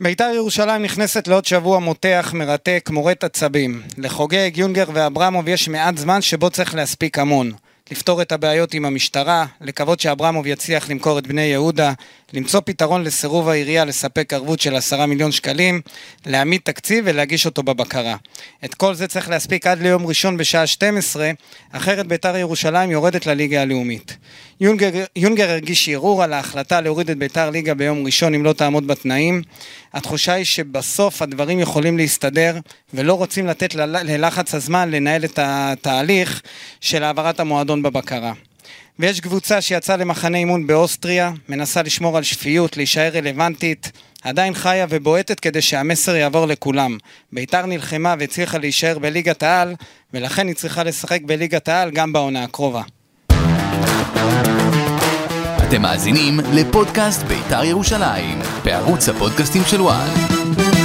בית"ר ירושלים נכנסת לעוד שבוע מותח, מרתק, מורט עצבים. לחוגג, יונגר ואברמוב יש מעט זמן שבו צריך להספיק המון. לפתור את הבעיות עם המשטרה, לקוות שאברמוב יצליח למכור את בני יהודה, למצוא פתרון לסירוב העירייה לספק ערבות של עשרה מיליון שקלים, להעמיד תקציב ולהגיש אותו בבקרה. את כל זה צריך להספיק עד ליום ראשון בשעה 12, אחרת בית"ר ירושלים יורדת לליגה הלאומית. יונגר, יונגר הרגיש ערעור על ההחלטה להוריד את בית"ר ליגה ביום ראשון אם לא תעמוד בתנאים. התחושה היא שבסוף הדברים יכולים להסתדר ולא רוצים לתת ללחץ הזמן לנהל את התהליך של העברת המועדון בבקרה. ויש קבוצה שיצאה למחנה אימון באוסטריה, מנסה לשמור על שפיות, להישאר רלוונטית, עדיין חיה ובועטת כדי שהמסר יעבור לכולם. ביתר נלחמה והצליחה להישאר בליגת העל, ולכן היא צריכה לשחק בליגת העל גם בעונה הקרובה. אתם מאזינים לפודקאסט בית"ר ירושלים, בערוץ הפודקאסטים של וואן.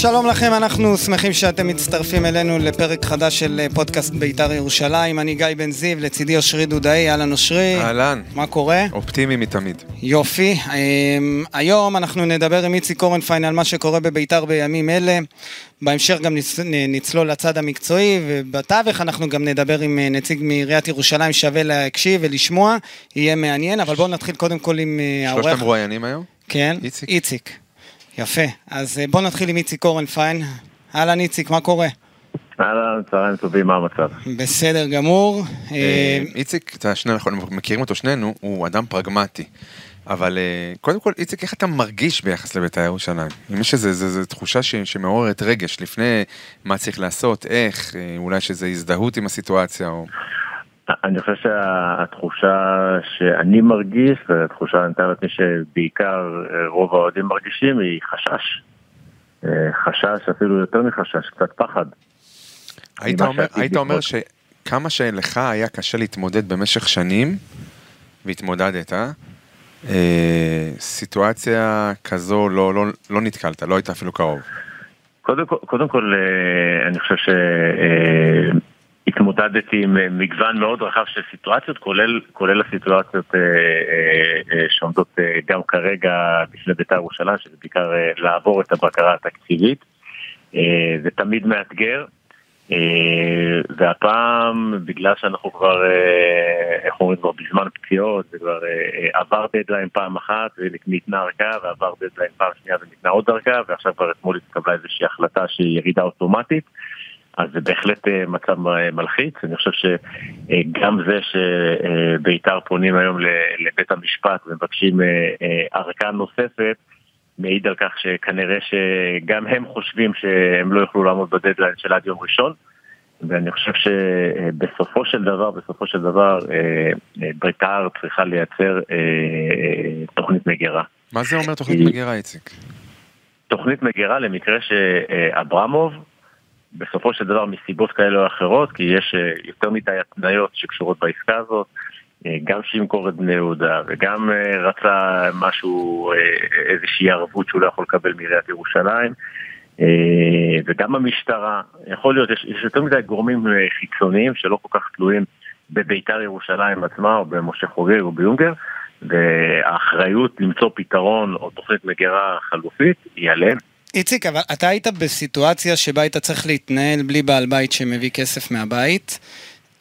שלום לכם, אנחנו שמחים שאתם מצטרפים אלינו לפרק חדש של פודקאסט בית"ר ירושלים. אני גיא בן זיו, לצידי אושרי דודאי, אהלן אושרי. אהלן. מה קורה? אופטימי מתמיד. יופי. אמ, היום אנחנו נדבר עם איציק קורנפיין על מה שקורה בבית"ר בימים אלה. בהמשך גם נצלול לצד המקצועי, ובתווך אנחנו גם נדבר עם אה, נציג מעיריית ירושלים, שווה להקשיב ולשמוע, יהיה מעניין, אבל בואו נתחיל קודם כל עם אה, העורך. שלושת המרואיינים היום? כן, איציק. איציק. יפה. אז אה, בואו נתחיל עם איציק קורנפיין. אהלן איציק, מה קורה? אהלן, צהריים טובים, מה המצב? בסדר גמור. אה, אה, איציק, אתה שני, אנחנו מכירים אותו שנינו, הוא אדם פרגמטי. אבל קודם כל, איציק, איך אתה מרגיש ביחס לבית"ר ירושלים? אם יש איזו תחושה שמעוררת רגש לפני מה צריך לעשות, איך, אולי שזה הזדהות עם הסיטואציה, או... אני חושב שהתחושה שאני מרגיש, והתחושה אני מתאר לעצמי שבעיקר אה, רוב האוהדים מרגישים, היא חשש. אה, חשש, אפילו יותר מחשש, קצת פחד. היית אומר, היית אומר שכמה שלך היה קשה להתמודד במשך שנים, והתמודדת, אה? אה, סיטואציה כזו לא, לא, לא נתקלת, לא היית אפילו קרוב. קודם כל, קודם כל אני חושב ש... התמודדתי עם אה, מגוון מאוד רחב של סיטואציות, כולל, כולל הסיטואציות אה, אה, אה, שעומדות אה, גם כרגע בפני בית"ר ירושלים, שזה בעיקר אה, לעבור את הבקרה התקציבית. אה, זה תמיד מאתגר, אה, והפעם, בגלל שאנחנו כבר, אה, איך אומרים, כבר בזמן פציעות, זה כבר אה, עבר דדליין פעם אחת וניתנה ארכה, ועבר דדליין פעם שנייה וניתנה עוד ארכה, ועכשיו כבר אתמול התקבלה איזושהי החלטה שהיא ירידה אוטומטית. אז זה בהחלט אה, מצב אה, מלחיץ, אני חושב שגם זה שבית"ר פונים היום לבית המשפט ומבקשים אה, ארכה נוספת, מעיד על כך שכנראה שגם הם חושבים שהם לא יוכלו לעמוד בדדליין של עד יום ראשון. ואני חושב שבסופו של דבר, בסופו של דבר, בית"ר צריכה לייצר תוכנית מגירה. מה זה אומר תוכנית מגירה, איציק? תוכנית מגירה למקרה שאברמוב בסופו של דבר מסיבות כאלה או אחרות, כי יש אה, יותר מדי התניות שקשורות בעסקה הזאת, אה, גם שימכור את בני יהודה וגם אה, רצה משהו, איזושהי ערבות שהוא לא יכול לקבל מעיריית ירושלים. וגם המשטרה, יכול להיות, יש, יש יותר מדי גורמים חיצוניים שלא כל כך תלויים בביתר ירושלים עצמה או במשה חוגג או ביונגר, והאחריות למצוא פתרון או תוכנית מגירה חלופית היא עליהם. איציק, אבל אתה היית בסיטואציה שבה היית צריך להתנהל בלי בעל בית שמביא כסף מהבית.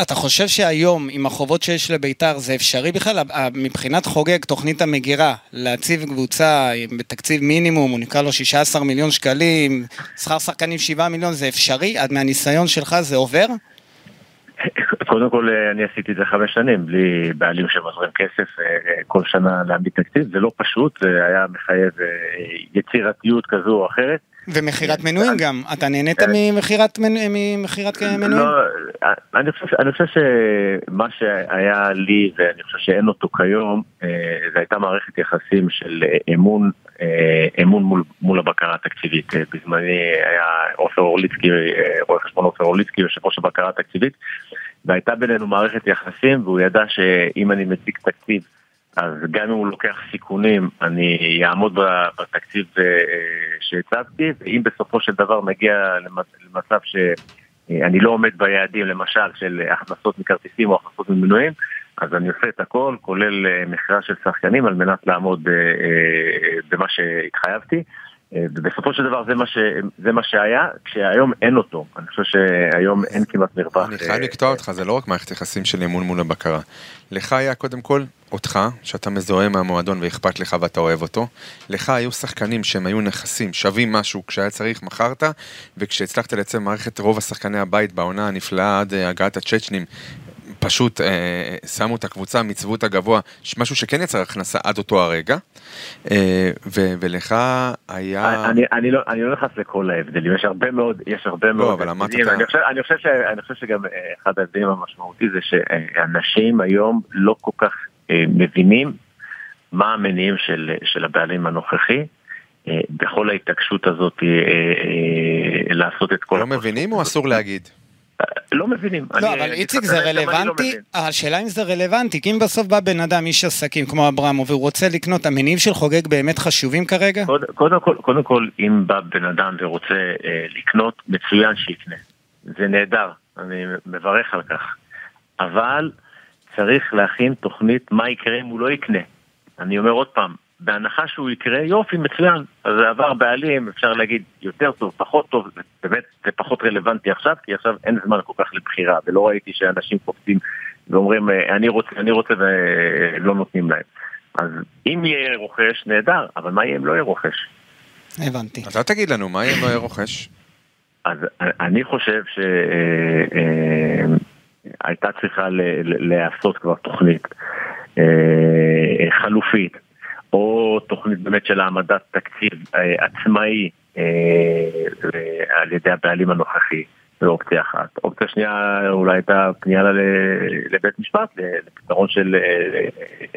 אתה חושב שהיום, עם החובות שיש לביתר, זה אפשרי בכלל? מבחינת חוגג, תוכנית המגירה, להציב קבוצה בתקציב מינימום, הוא נקרא לו 16 מיליון שקלים, שכר שחקנים 7 מיליון, זה אפשרי? עד מהניסיון שלך זה עובר? קודם כל אה, אני עשיתי את זה חמש שנים, בלי בעלים שמזרים כסף אה, אה, כל שנה להעמיד תקציב, זה לא פשוט, זה היה מחייב יצירתיות כזו או אחרת. ומכירת מנויים גם, אתה נהנית ממכירת מנויים? לא, אני חושב שמה שהיה לי, ואני חושב שאין אותו כיום, זה הייתה מערכת יחסים של אמון, אמון מול הבקרה התקציבית. בזמני היה עופר אורליצקי, רואה חשבון עופר אורליצקי, יושב ראש הבקרה התקציבית. והייתה בינינו מערכת יחסים, והוא ידע שאם אני מציג תקציב, אז גם אם הוא לוקח סיכונים, אני אעמוד בתקציב אה, שהצבתי, ואם בסופו של דבר נגיע למצב ש... אני לא עומד ביעדים למשל של הכנסות מכרטיסים או הכנסות ממנויים, אז אני עושה את הכל, כולל מכירה של שחקנים על מנת לעמוד במה שהתחייבתי. ובסופו של דבר זה מה, ש... זה מה שהיה, כשהיום אין אותו. אני חושב שהיום אין כמעט מרווח. אני חייב לקטוע אותך, זה לא רק מערכת יחסים של אמון מול הבקרה. לך היה קודם כל אותך, שאתה מזוהה מהמועדון ואכפת לך ואתה אוהב אותו. לך היו שחקנים שהם היו נכסים, שווים משהו, כשהיה צריך מכרת, וכשהצלחת לייצר מערכת רוב השחקני הבית בעונה הנפלאה עד אה, הגעת הצ'צ'נים, פשוט אה, שמו את הקבוצה, מיצבו את הגבוה, משהו שכן יצר הכנסה עד אותו הרגע, אה, ו- ולך היה... אני, אני, לא, אני לא נכנס לכל ההבדלים, יש הרבה מאוד, יש הרבה לא, מאוד אבל אמרת. אתה- אני חושב, אני, חושב ש, אני חושב שגם אה, אחד ההבדלים המשמעותי זה שאנשים היום לא כל כך אה, מבינים מה המניעים של, של הבעלים הנוכחי. אה, בכל ההתעקשות הזאת אה, לעשות את כל... לא מבינים או. אסור להגיד? לא מבינים. לא, אני- אבל איציק זה לא רלוונטי, מבין. השאלה אם זה רלוונטי, כי אם בסוף בא בן אדם, איש עסקים כמו אברמוב, והוא רוצה לקנות, המניעים של חוגג באמת חשובים כרגע? קוד- קודם כל, קודם כל, אם בא בן אדם ורוצה אה, לקנות, מצוין שיקנה. זה נהדר, אני מברך על כך. אבל צריך להכין תוכנית מה יקרה אם הוא לא יקנה. אני אומר עוד פעם, בהנחה שהוא יקרה, יופי, מצוין. אז זה עבר בעלים, אפשר להגיד יותר טוב, פחות טוב, באמת זה פחות רלוונטי עכשיו, כי עכשיו אין זמן כל כך לבחירה, ולא ראיתי שאנשים קופצים ואומרים, אה, אני רוצה, אני רוצה ולא נותנים להם. אז אם יהיה רוכש, נהדר, אבל מה יהיה אם לא יהיה רוכש? הבנתי. אתה תגיד לנו, מה יהיה אם לא יהיה רוכש? אז אני חושב שהייתה צריכה ל- ל- להיעשות כבר תוכנית אה, חלופית, או תוכנית באמת של העמדת תקציב אה, עצמאי אה, על ידי הבעלים הנוכחי. זו אופציה אחת. אופציה שנייה אולי הייתה פנייה לבית משפט, לפתרון של אה,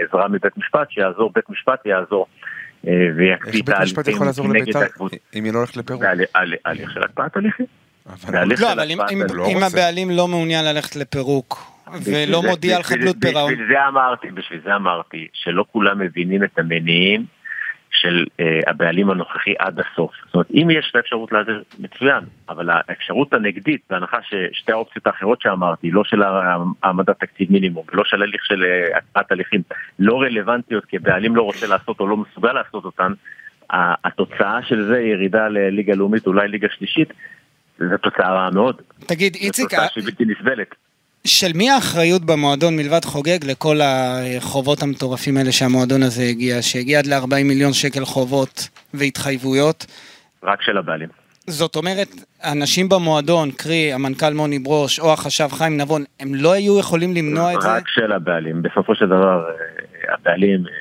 עזרה מבית משפט, שיעזור, בית משפט יעזור איך ויקפיא את בית המשפט יכול לעזור נגד לבית"ר הקבוצה. אם היא לא הולכת הל- הליך של הקפאת הליכים. אבל- לא, אבל אם-. לא. הבעלים לא מעוניין ללכת לפירוק, ולא זה- מודיע על חדלות פירעון, בשביל זה אמרתי, בשביל זה אמרתי, שלא כולם מבינים את המניעים של אה, הבעלים הנוכחי עד הסוף. זאת אומרת, אם יש את האפשרות להעביר, מצוין, אבל האפשרות הנגדית, בהנחה ששתי האופציות האחרות שאמרתי, לא של העמדת תקציב מינימום ולא של הליך של אה, הקפאת הליכים, לא רלוונטיות כי הבעלים לא רוצה לעשות או לא מסוגל לעשות אותן, התוצאה של זה היא ירידה לליגה לאומית, אולי ליגה שלישית, זו תוצאה רעה מאוד. תגיד, זו איציק, תוצאה שהיא בלתי נסבלת. של מי האחריות במועדון מלבד חוגג לכל החובות המטורפים האלה שהמועדון הזה הגיע, שהגיע עד ל-40 מיליון שקל חובות והתחייבויות? רק של הבעלים. זאת אומרת, אנשים במועדון, קרי המנכ"ל מוני ברוש או החשב חיים נבון, הם לא היו יכולים למנוע את זה? רק של הבעלים. בסופו של דבר, אה, הבעלים, אה,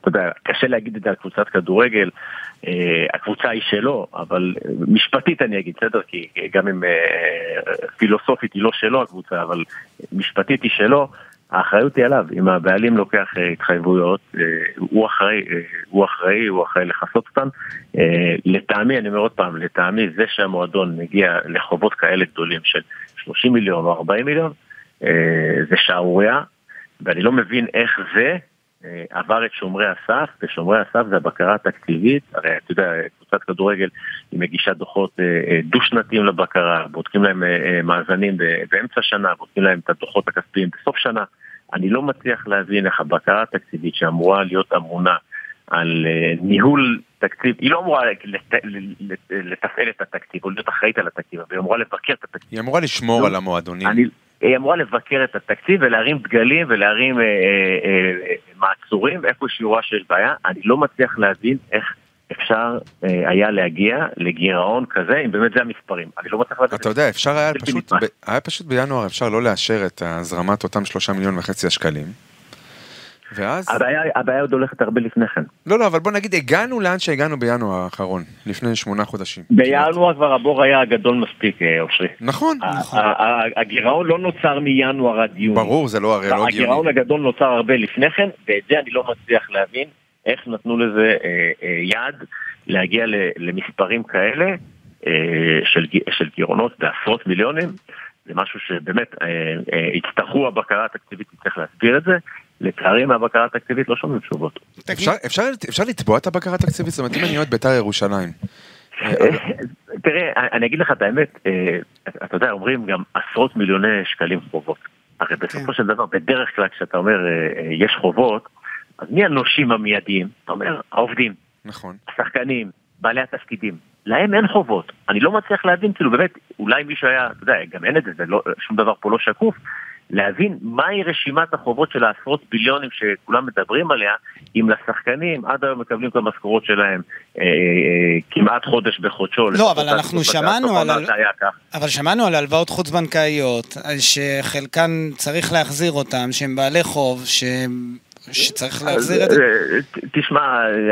אתה יודע, קשה להגיד את זה על קבוצת כדורגל, הקבוצה היא שלו, אבל אה, משפטית אני אגיד, בסדר? כי גם אם אה, פילוסופית היא לא שלו הקבוצה, אבל משפטית היא שלו, האחריות היא עליו. אם הבעלים לוקח אה, התחייבויות, אה, הוא אחראי, אה, הוא אחראי, הוא אחראי לכסות אותן. אה, לטעמי, אני אומר עוד פעם, לטעמי זה שהמועדון מגיע לחובות כאלה גדולים של 30 מיליון או 40 מיליון, אה, זה שערורייה, ואני לא מבין איך זה אה, עבר את שומרי הסף, ושומרי הסף זה הבקרה התקציבית, הרי אתה יודע, קבוצת כדורגל היא מגישה דוחות אה, אה, דו-שנתיים לבקרה, בודקים להם אה, אה, מאזנים באמצע שנה, בודקים להם את הדוחות הכספיים בסוף שנה. אני לא מצליח להבין איך הבקרה התקציבית שאמורה להיות אמונה על אה, ניהול תקציב, היא לא אמורה לת- לת- לתפעל את התקציב או להיות אחראית על התקציב, אבל היא אמורה לבקר את התקציב. היא אמורה לשמור לא. על המועדונים. היא אמורה לבקר את התקציב ולהרים דגלים ולהרים אה, אה, אה, מעצורים איפה שהיא רואה שיש בעיה. אני לא מצליח להבין איך אפשר אה, היה להגיע לגירעון כזה, אם באמת זה המספרים. אני לא מצליח להבין. אתה יודע, אפשר היה פשוט. ב- היה פשוט בינואר אפשר לא לאשר את הזרמת אותם שלושה מיליון וחצי השקלים. ואז, הבעיה, הבעיה עוד הולכת הרבה לפני כן. לא לא, אבל בוא נגיד הגענו לאן שהגענו בינואר האחרון, לפני שמונה חודשים. בינואר כבר הבור היה גדול מספיק, אה, אושרי. נכון, נכון. הגירעון לא נוצר מינואר עד יוני. ברור, זה לא הרי לא הגירעון הגיוני. הגדול נוצר הרבה לפני כן, ואת זה אני לא מצליח להבין, איך נתנו לזה אה, אה, יד להגיע ל- למספרים כאלה אה, של, של גירעונות בעשרות מיליונים. זה משהו שבאמת אה, אה, יצטרכו הבקרה התקציבית, תצטרך להסביר את זה. לצערי מהבקרה התקציבית לא שומעים תשובות. אפשר- אפשר אפשר לתבוע את הבקרה התקציבית? זאת אומרת, אם אני אוהד בית"ר ירושלים, תראה, אני אגיד לך את האמת, אתה יודע, אומרים גם עשרות מיליוני שקלים חובות. הרי בסופו כן. של דבר, בדרך כלל כשאתה אומר יש חובות, אז מי הנושים המיידיים? אתה אומר, העובדים. נכון. השחקנים, בעלי התפקידים. להם אין חובות. אני לא מצליח להבין, כאילו באמת, אולי מישהו היה, אתה יודע, גם אין את זה, זה לא, שום דבר פה לא שקוף, להבין מהי רשימת החובות של העשרות ביליונים שכולם מדברים עליה, אם לשחקנים עד היום מקבלים את המשכורות שלהם אה, אה, כמעט חודש בחודשו. לא, אבל אנחנו שמענו על... אבל שמענו על הלוואות חוץ-בנקאיות, שחלקן צריך להחזיר אותן, שהן בעלי חוב, שהם... שצריך להחזיר את זה? אה, תשמע,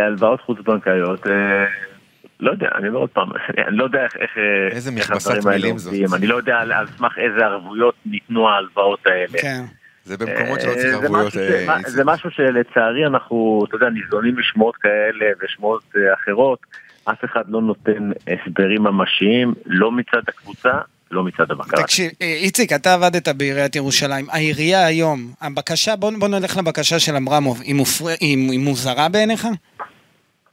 הלוואות חוץ-בנקאיות, אה, לא יודע, אני אומר עוד פעם, אני לא יודע איך איזה מכבסת מילים זאת. אני לא יודע על סמך איזה ערבויות ניתנו ההלוואות האלה. כן. זה במקומות שלא צריך אה, ערבויות. זה משהו שלצערי אנחנו, אתה יודע, ניזונים משמועות כאלה ושמועות אחרות. אף אחד לא נותן הסברים ממשיים, לא מצד הקבוצה לא מצד הבקרה. תקשיב, אה, איציק, אתה עבדת בעיריית ירושלים. העירייה היום, הבקשה, בוא, בוא נלך לבקשה של אברמוב, היא, מופר... היא, היא מוזרה בעיניך?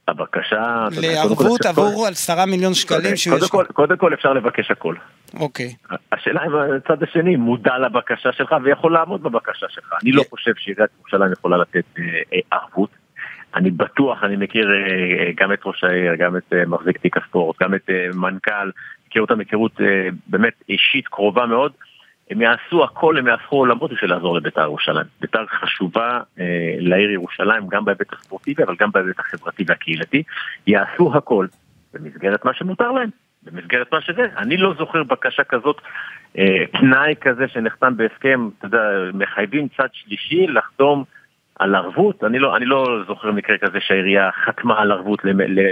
הבקשה... לערבות עבור עשרה מיליון שקלים קודם, קודם, כל, קודם כל אפשר לבקש הכל. אוקיי. השאלה אם הצד השני מודע לבקשה שלך ויכול לעמוד בבקשה שלך. אני לא חושב שעיריית ירושלים יכולה לתת אה, אה, ערבות. אני בטוח, אני מכיר אה, גם את ראש העיר, גם את מחזיק תיק הספורט, גם את מנכ"ל מכיר אותם היכרות באמת אישית קרובה מאוד, הם יעשו הכל, הם יהפכו עולמות בשביל לעזור לבית"ר ירושלים. בית"ר חשובה אה, לעיר ירושלים, גם בהיבט הספורטיבי, אבל גם בהיבט החברתי והקהילתי. יעשו הכל במסגרת מה שמותר להם, במסגרת מה שזה. אני לא זוכר בקשה כזאת, אה, תנאי כזה שנחתם בהסכם, אתה יודע, מחייבים צד שלישי לחתום על ערבות, אני לא, אני לא זוכר מקרה כזה שהעירייה חתמה על ערבות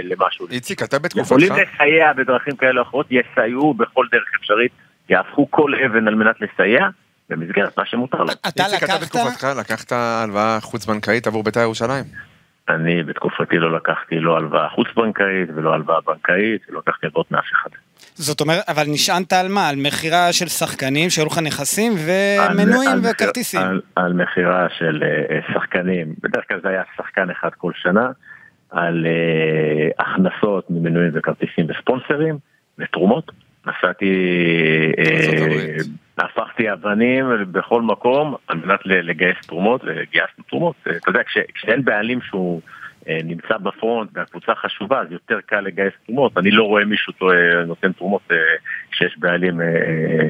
למשהו. איציק, אתה בתקופתך... יכולים לסייע בדרכים כאלה או אחרות, יסייעו בכל דרך אפשרית, יהפכו כל אבן על מנת לסייע. במסגרת מה שמותר להם. אתה לקחת? אתה בתקופתך לקחת הלוואה חוץ-בנקאית עבור בית"ר ירושלים? אני בתקופתי לא לקחתי לא הלוואה חוץ-בנקאית ולא הלוואה בנקאית, ולא לקחתי הלוואות מאף אחד. זאת אומרת, אבל נשענת על מה? על מכירה של שחקנים שהיו לך נכסים ומנויים על, וכרטיסים. על, על מכירה של uh, שחקנים, בדרך כלל זה היה שחקן אחד כל שנה, על uh, הכנסות ממנויים וכרטיסים וספונסרים ותרומות. נסעתי, הפכתי אבנים בכל מקום על מנת לגייס תרומות וגייסנו תרומות. אתה יודע, כש, כשאין בעלים שהוא... אה, נמצא בפרונט והקבוצה חשובה, אז יותר קל לגייס תרומות. אני לא רואה מישהו נותן תרומות אה, שיש בעלים, אה,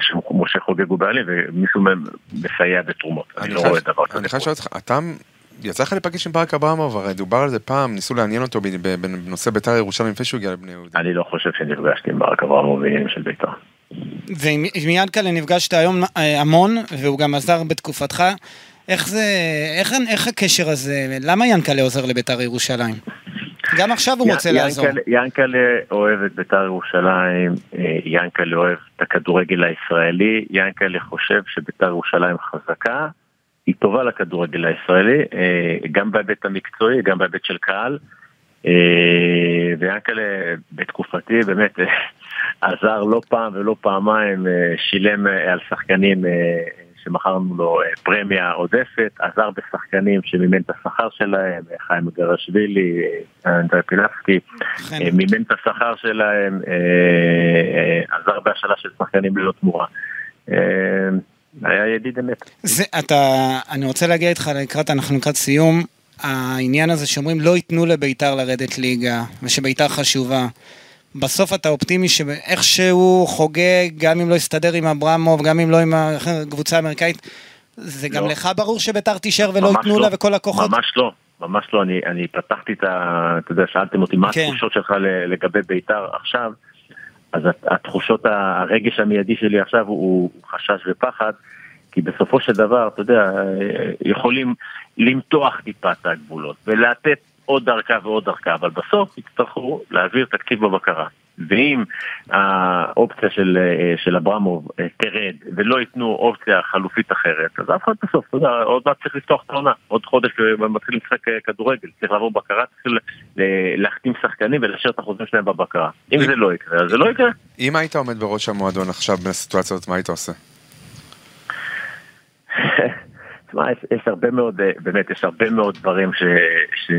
שמשה חוגג הוא בעלים, ומישהו מסייע בתרומות. אני לא רואה דבר כזה. אני חייב לשאול אותך, אתה... יצא לך להיפגש עם ברק אברמוב, הרי דובר על זה פעם, ניסו לעניין אותו בנושא בית"ר ירושלים לפני שהוא הגיע לבני יהודה. אני לא חושב שנפגשתי עם ברק אברמוב בעניינים של בית"ר. ועם כאלה נפגשת היום המון, והוא גם עזר בתקופתך. איך זה, איך, איך הקשר הזה, למה ינקלה עוזר לביתר ירושלים? גם עכשיו הוא רוצה לעזור. ינקלה אוהב את ביתר ירושלים, אה, ינקלה אוהב את הכדורגל הישראלי, ינקלה חושב שביתר ירושלים חזקה, היא טובה לכדורגל הישראלי, אה, גם בהיבט המקצועי, גם בהיבט של קהל. אה, ויאנקלה בתקופתי באמת עזר לא פעם ולא פעמיים, שילם על שחקנים שמכרנו לו אה, פרמיה עודפת, עזר בשחקנים שמימן את השכר שלהם, חיים גרשווילי, אה, אנדרי פילפסקי, אה, מימן את השכר שלהם, עזר בהשאלה של שחקנים ללא תמורה. היה ידיד אמת. זה, אתה, אני רוצה להגיע איתך לקראת, אנחנו לקראת סיום. העניין הזה שאומרים לא ייתנו לביתר לרדת ליגה, ושביתר חשובה. בסוף אתה אופטימי שאיכשהו חוגג, גם אם לא יסתדר עם אברמוב, גם אם לא עם הקבוצה האמריקאית, זה גם לא. לך ברור שביתר תישאר ולא ייתנו לא. לה וכל הכוחות? ממש לא, ממש לא, אני, אני פתחתי את ה... אתה יודע, שאלתם אותי מה כן. התחושות שלך לגבי ביתר עכשיו, אז התחושות, הרגש המיידי שלי עכשיו הוא חשש ופחד, כי בסופו של דבר, אתה יודע, יכולים למתוח טיפה את הגבולות ולתת עוד דרכה ועוד דרכה, אבל בסוף יצטרכו להעביר תקציב בבקרה. ואם האופציה של, אה, של אברמוב אה, תרד ולא ייתנו אופציה חלופית אחרת, אז אף אחד בסוף, אתה יודע, עוד מעט צריך לפתוח את העונה, עוד חודש מתחיל לשחק אה, כדורגל, צריך לעבור בקרה, צריך להחתים שחקנים ולאשר את החוזים שלהם בבקרה. אם זה לא יקרה, אז זה לא יקרה. אם היית עומד בראש המועדון עכשיו בסיטואציה הזאת, מה היית עושה? תשמע, יש, יש הרבה מאוד, באמת, יש הרבה מאוד דברים ש... ש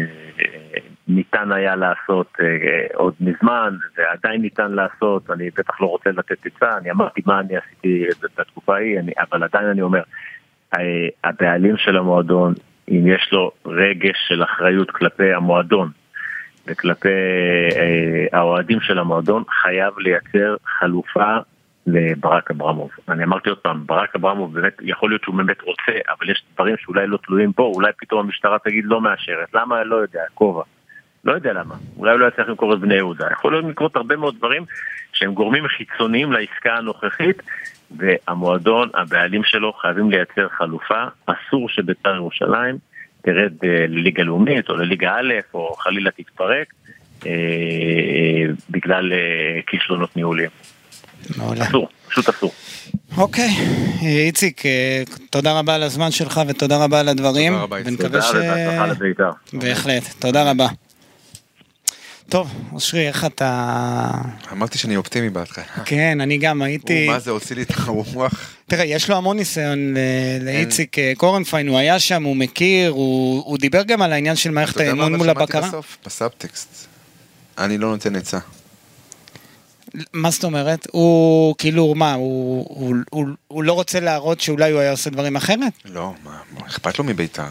ניתן היה לעשות אה, עוד מזמן, ועדיין ניתן לעשות, אני בטח לא רוצה לתת עצה, אני אמרתי מה אני עשיתי בתקופה ההיא, אני, אבל עדיין אני אומר, אה, הבעלים של המועדון, אם יש לו רגש של אחריות כלפי המועדון וכלפי אה, האוהדים של המועדון, חייב לייצר חלופה לברק אברמוב. אני אמרתי עוד פעם, ברק אברמוב באמת, יכול להיות שהוא באמת רוצה, אבל יש דברים שאולי לא תלויים בו, אולי פתאום המשטרה תגיד לא מאשרת, למה? לא יודע, כובע. לא יודע למה, אולי הוא לא יצליח למכור את בני יהודה. יכול להיות לקרות הרבה מאוד דברים שהם גורמים חיצוניים לעסקה הנוכחית, והמועדון, הבעלים שלו חייבים לייצר חלופה, אסור שבית"ר ירושלים תרד אה, לליגה לאומית או לליגה א' או חלילה תתפרק אה, בגלל אה, כישלונות ניהוליים. מעולה. אסור, פשוט אסור. אוקיי, איציק, אה, תודה רבה על הזמן שלך ותודה רבה על הדברים. תודה רבה, איציק. תודה ובהצלחה לבית"ר. בהחלט, תודה רבה. טוב, אושרי, איך אתה... אמרתי שאני אופטימי בהתחלה. כן, אני גם הייתי... מה זה, הוציא לי את הרוח. תראה, יש לו המון ניסיון לאיציק אה, קורנפיין, הוא היה שם, הוא מכיר, הוא דיבר גם על העניין של מערכת האמון מול הבקרה. אתה יודע מה שמעתי בסוף? בסאבטקסט. אני לא נותן עצה. מה זאת אומרת? הוא כאילו, מה, הוא, הוא, הוא, הוא לא רוצה להראות שאולי הוא היה עושה דברים אחרת? לא, מה, אכפת לו מביתר.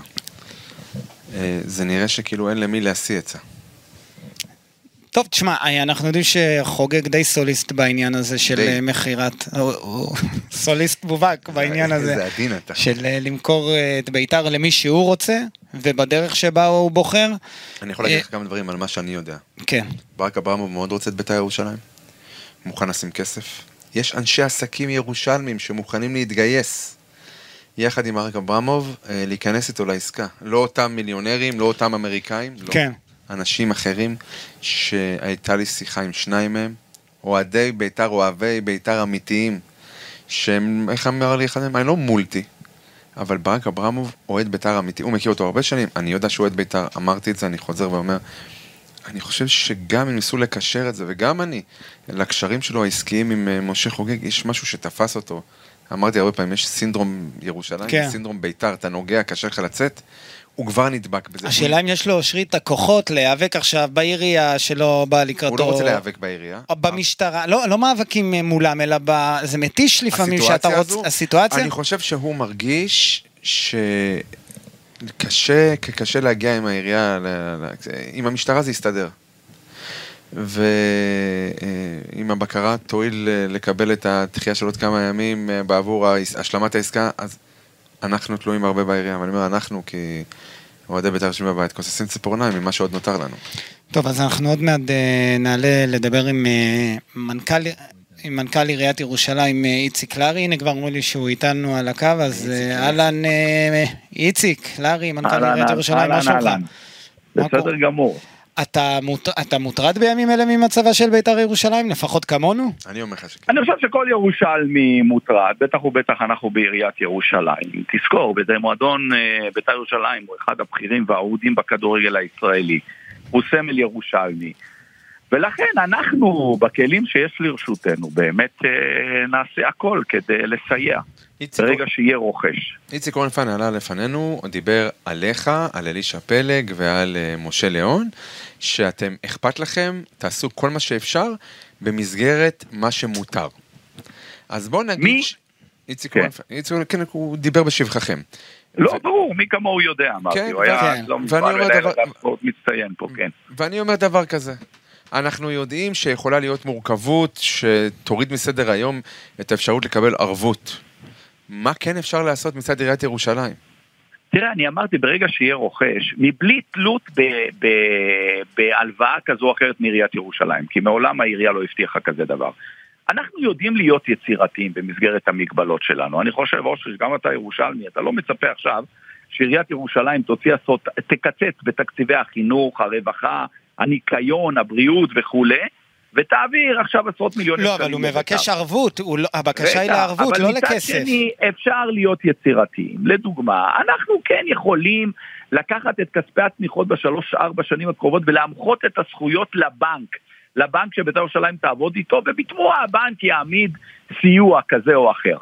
אה, זה נראה שכאילו אין למי להשיא עצה. טוב, תשמע, אנחנו יודעים שחוגג די סוליסט בעניין הזה של אה, מכירת, סוליסט מובהק בעניין הזה, איזה עדין אתה. של אה, למכור את ביתר למי שהוא רוצה, ובדרך שבה הוא בוחר. אני יכול להגיד לך כמה דברים על מה שאני יודע. כן. ברק אברמוב מאוד רוצה את ביתר ירושלים. מוכן לשים כסף. יש אנשי עסקים ירושלמים שמוכנים להתגייס יחד עם אריק אברמוב, אה, להיכנס איתו לעסקה. לא אותם מיליונרים, לא אותם אמריקאים, לא. כן. אנשים אחרים, שהייתה לי שיחה עם שניים מהם, אוהדי בית"ר, אוהבי בית"ר אמיתיים, שהם, איך אמר לי אחד מהם? אני לא מולטי, אבל ברק אברמוב אוהד בית"ר אמיתי, הוא מכיר אותו הרבה שנים, אני יודע שהוא אוהד בית"ר, אמרתי את זה, אני חוזר ואומר, אני חושב שגם אם ניסו לקשר את זה, וגם אני, לקשרים שלו העסקיים עם אה, משה חוגג, יש משהו שתפס אותו. אמרתי הרבה פעמים, יש סינדרום ירושלים, כן. סינדרום בית"ר, אתה נוגע, קשה לך לצאת, הוא כבר נדבק בזה. השאלה אם יש לו, אושרי, את הכוחות להיאבק עכשיו בעירייה שלא בא לקראתו. הוא לא רוצה להיאבק בעירייה. במשטרה, לא, לא מאבקים מולם, אלא ב... זה מתיש לפעמים שאתה רוצה... הסיטואציה? אני חושב שהוא מרגיש ש... קשה, קשה להגיע עם העירייה, עם המשטרה זה יסתדר. ואם הבקרה תואיל לקבל את התחייה של עוד כמה ימים אה, בעבור השלמת העסקה, אז אנחנו תלויים הרבה בעירייה, אבל אני אומר אנחנו כי אוהדי בית"ר יושבים בבית, כוססים ציפורניים ממה שעוד נותר לנו. טוב, אז אנחנו עוד מעט אה, נעלה לדבר עם אה, מנכ"ל עם מנכ"ל עיריית ירושלים אה, איציק לארי, הנה כבר אמרו לי שהוא איתנו על הקו, אז אה, אהלן אה, איציק, לארי, מנכ"ל עיריית ירושלים, מה שלומך? בסדר גמור. אתה, מוט... אתה מוטרד בימים אלה ממצבה של בית"ר ירושלים, לפחות כמונו? אני אומר לך שכן. אני חושב שכל ירושלמי מוטרד, בטח ובטח אנחנו בעיריית ירושלים. תזכור, בזה מועדון בית"ר ירושלים הוא אחד הבכירים והאהודים בכדורגל הישראלי. הוא סמל ירושלמי. ולכן אנחנו, בכלים שיש לרשותנו, באמת אה, נעשה הכל כדי לסייע. ברגע שיהיה רוכש. איציק אורנפן עלה לפנינו, דיבר עליך, על אלישע פלג ועל uh, משה ליאון, שאתם, אכפת לכם, תעשו כל מה שאפשר במסגרת מה שמותר. אז בואו נגיד... מי? איציק כן. אורנפן, איציק, כן, הוא דיבר בשבחכם. לא, ו... ברור, מי כמוהו יודע, אמרתי, כן, הוא היה כן. לא מזמן מנהל דבר... מצטיין פה, כן. ואני אומר דבר כזה, אנחנו יודעים שיכולה להיות מורכבות שתוריד מסדר היום את האפשרות לקבל ערבות. מה כן אפשר לעשות מצד עיריית ירושלים? תראה, אני אמרתי, ברגע שיהיה רוכש, מבלי תלות בהלוואה כזו או אחרת מעיריית ירושלים, כי מעולם העירייה לא הבטיחה כזה דבר. אנחנו יודעים להיות יצירתיים במסגרת המגבלות שלנו. אני חושב, אושרי, שגם אתה ירושלמי, אתה לא מצפה עכשיו שעיריית ירושלים תוציא תקצץ בתקציבי החינוך, הרווחה, הניקיון, הבריאות וכולי, ותעביר עכשיו עשרות מיליוני שקלים. לא, אבל הוא מבקש ערבות, לא, הבקשה היא לערבות, לא לכסף. אבל מצד שני, אפשר להיות יצירתיים. לדוגמה, אנחנו כן יכולים לקחת את כספי התמיכות בשלוש-ארבע שנים הקרובות ולהמחות את הזכויות לבנק. לבנק שבית"ר ירושלים תעבוד איתו, ובתמורה הבנק יעמיד סיוע כזה או אחר.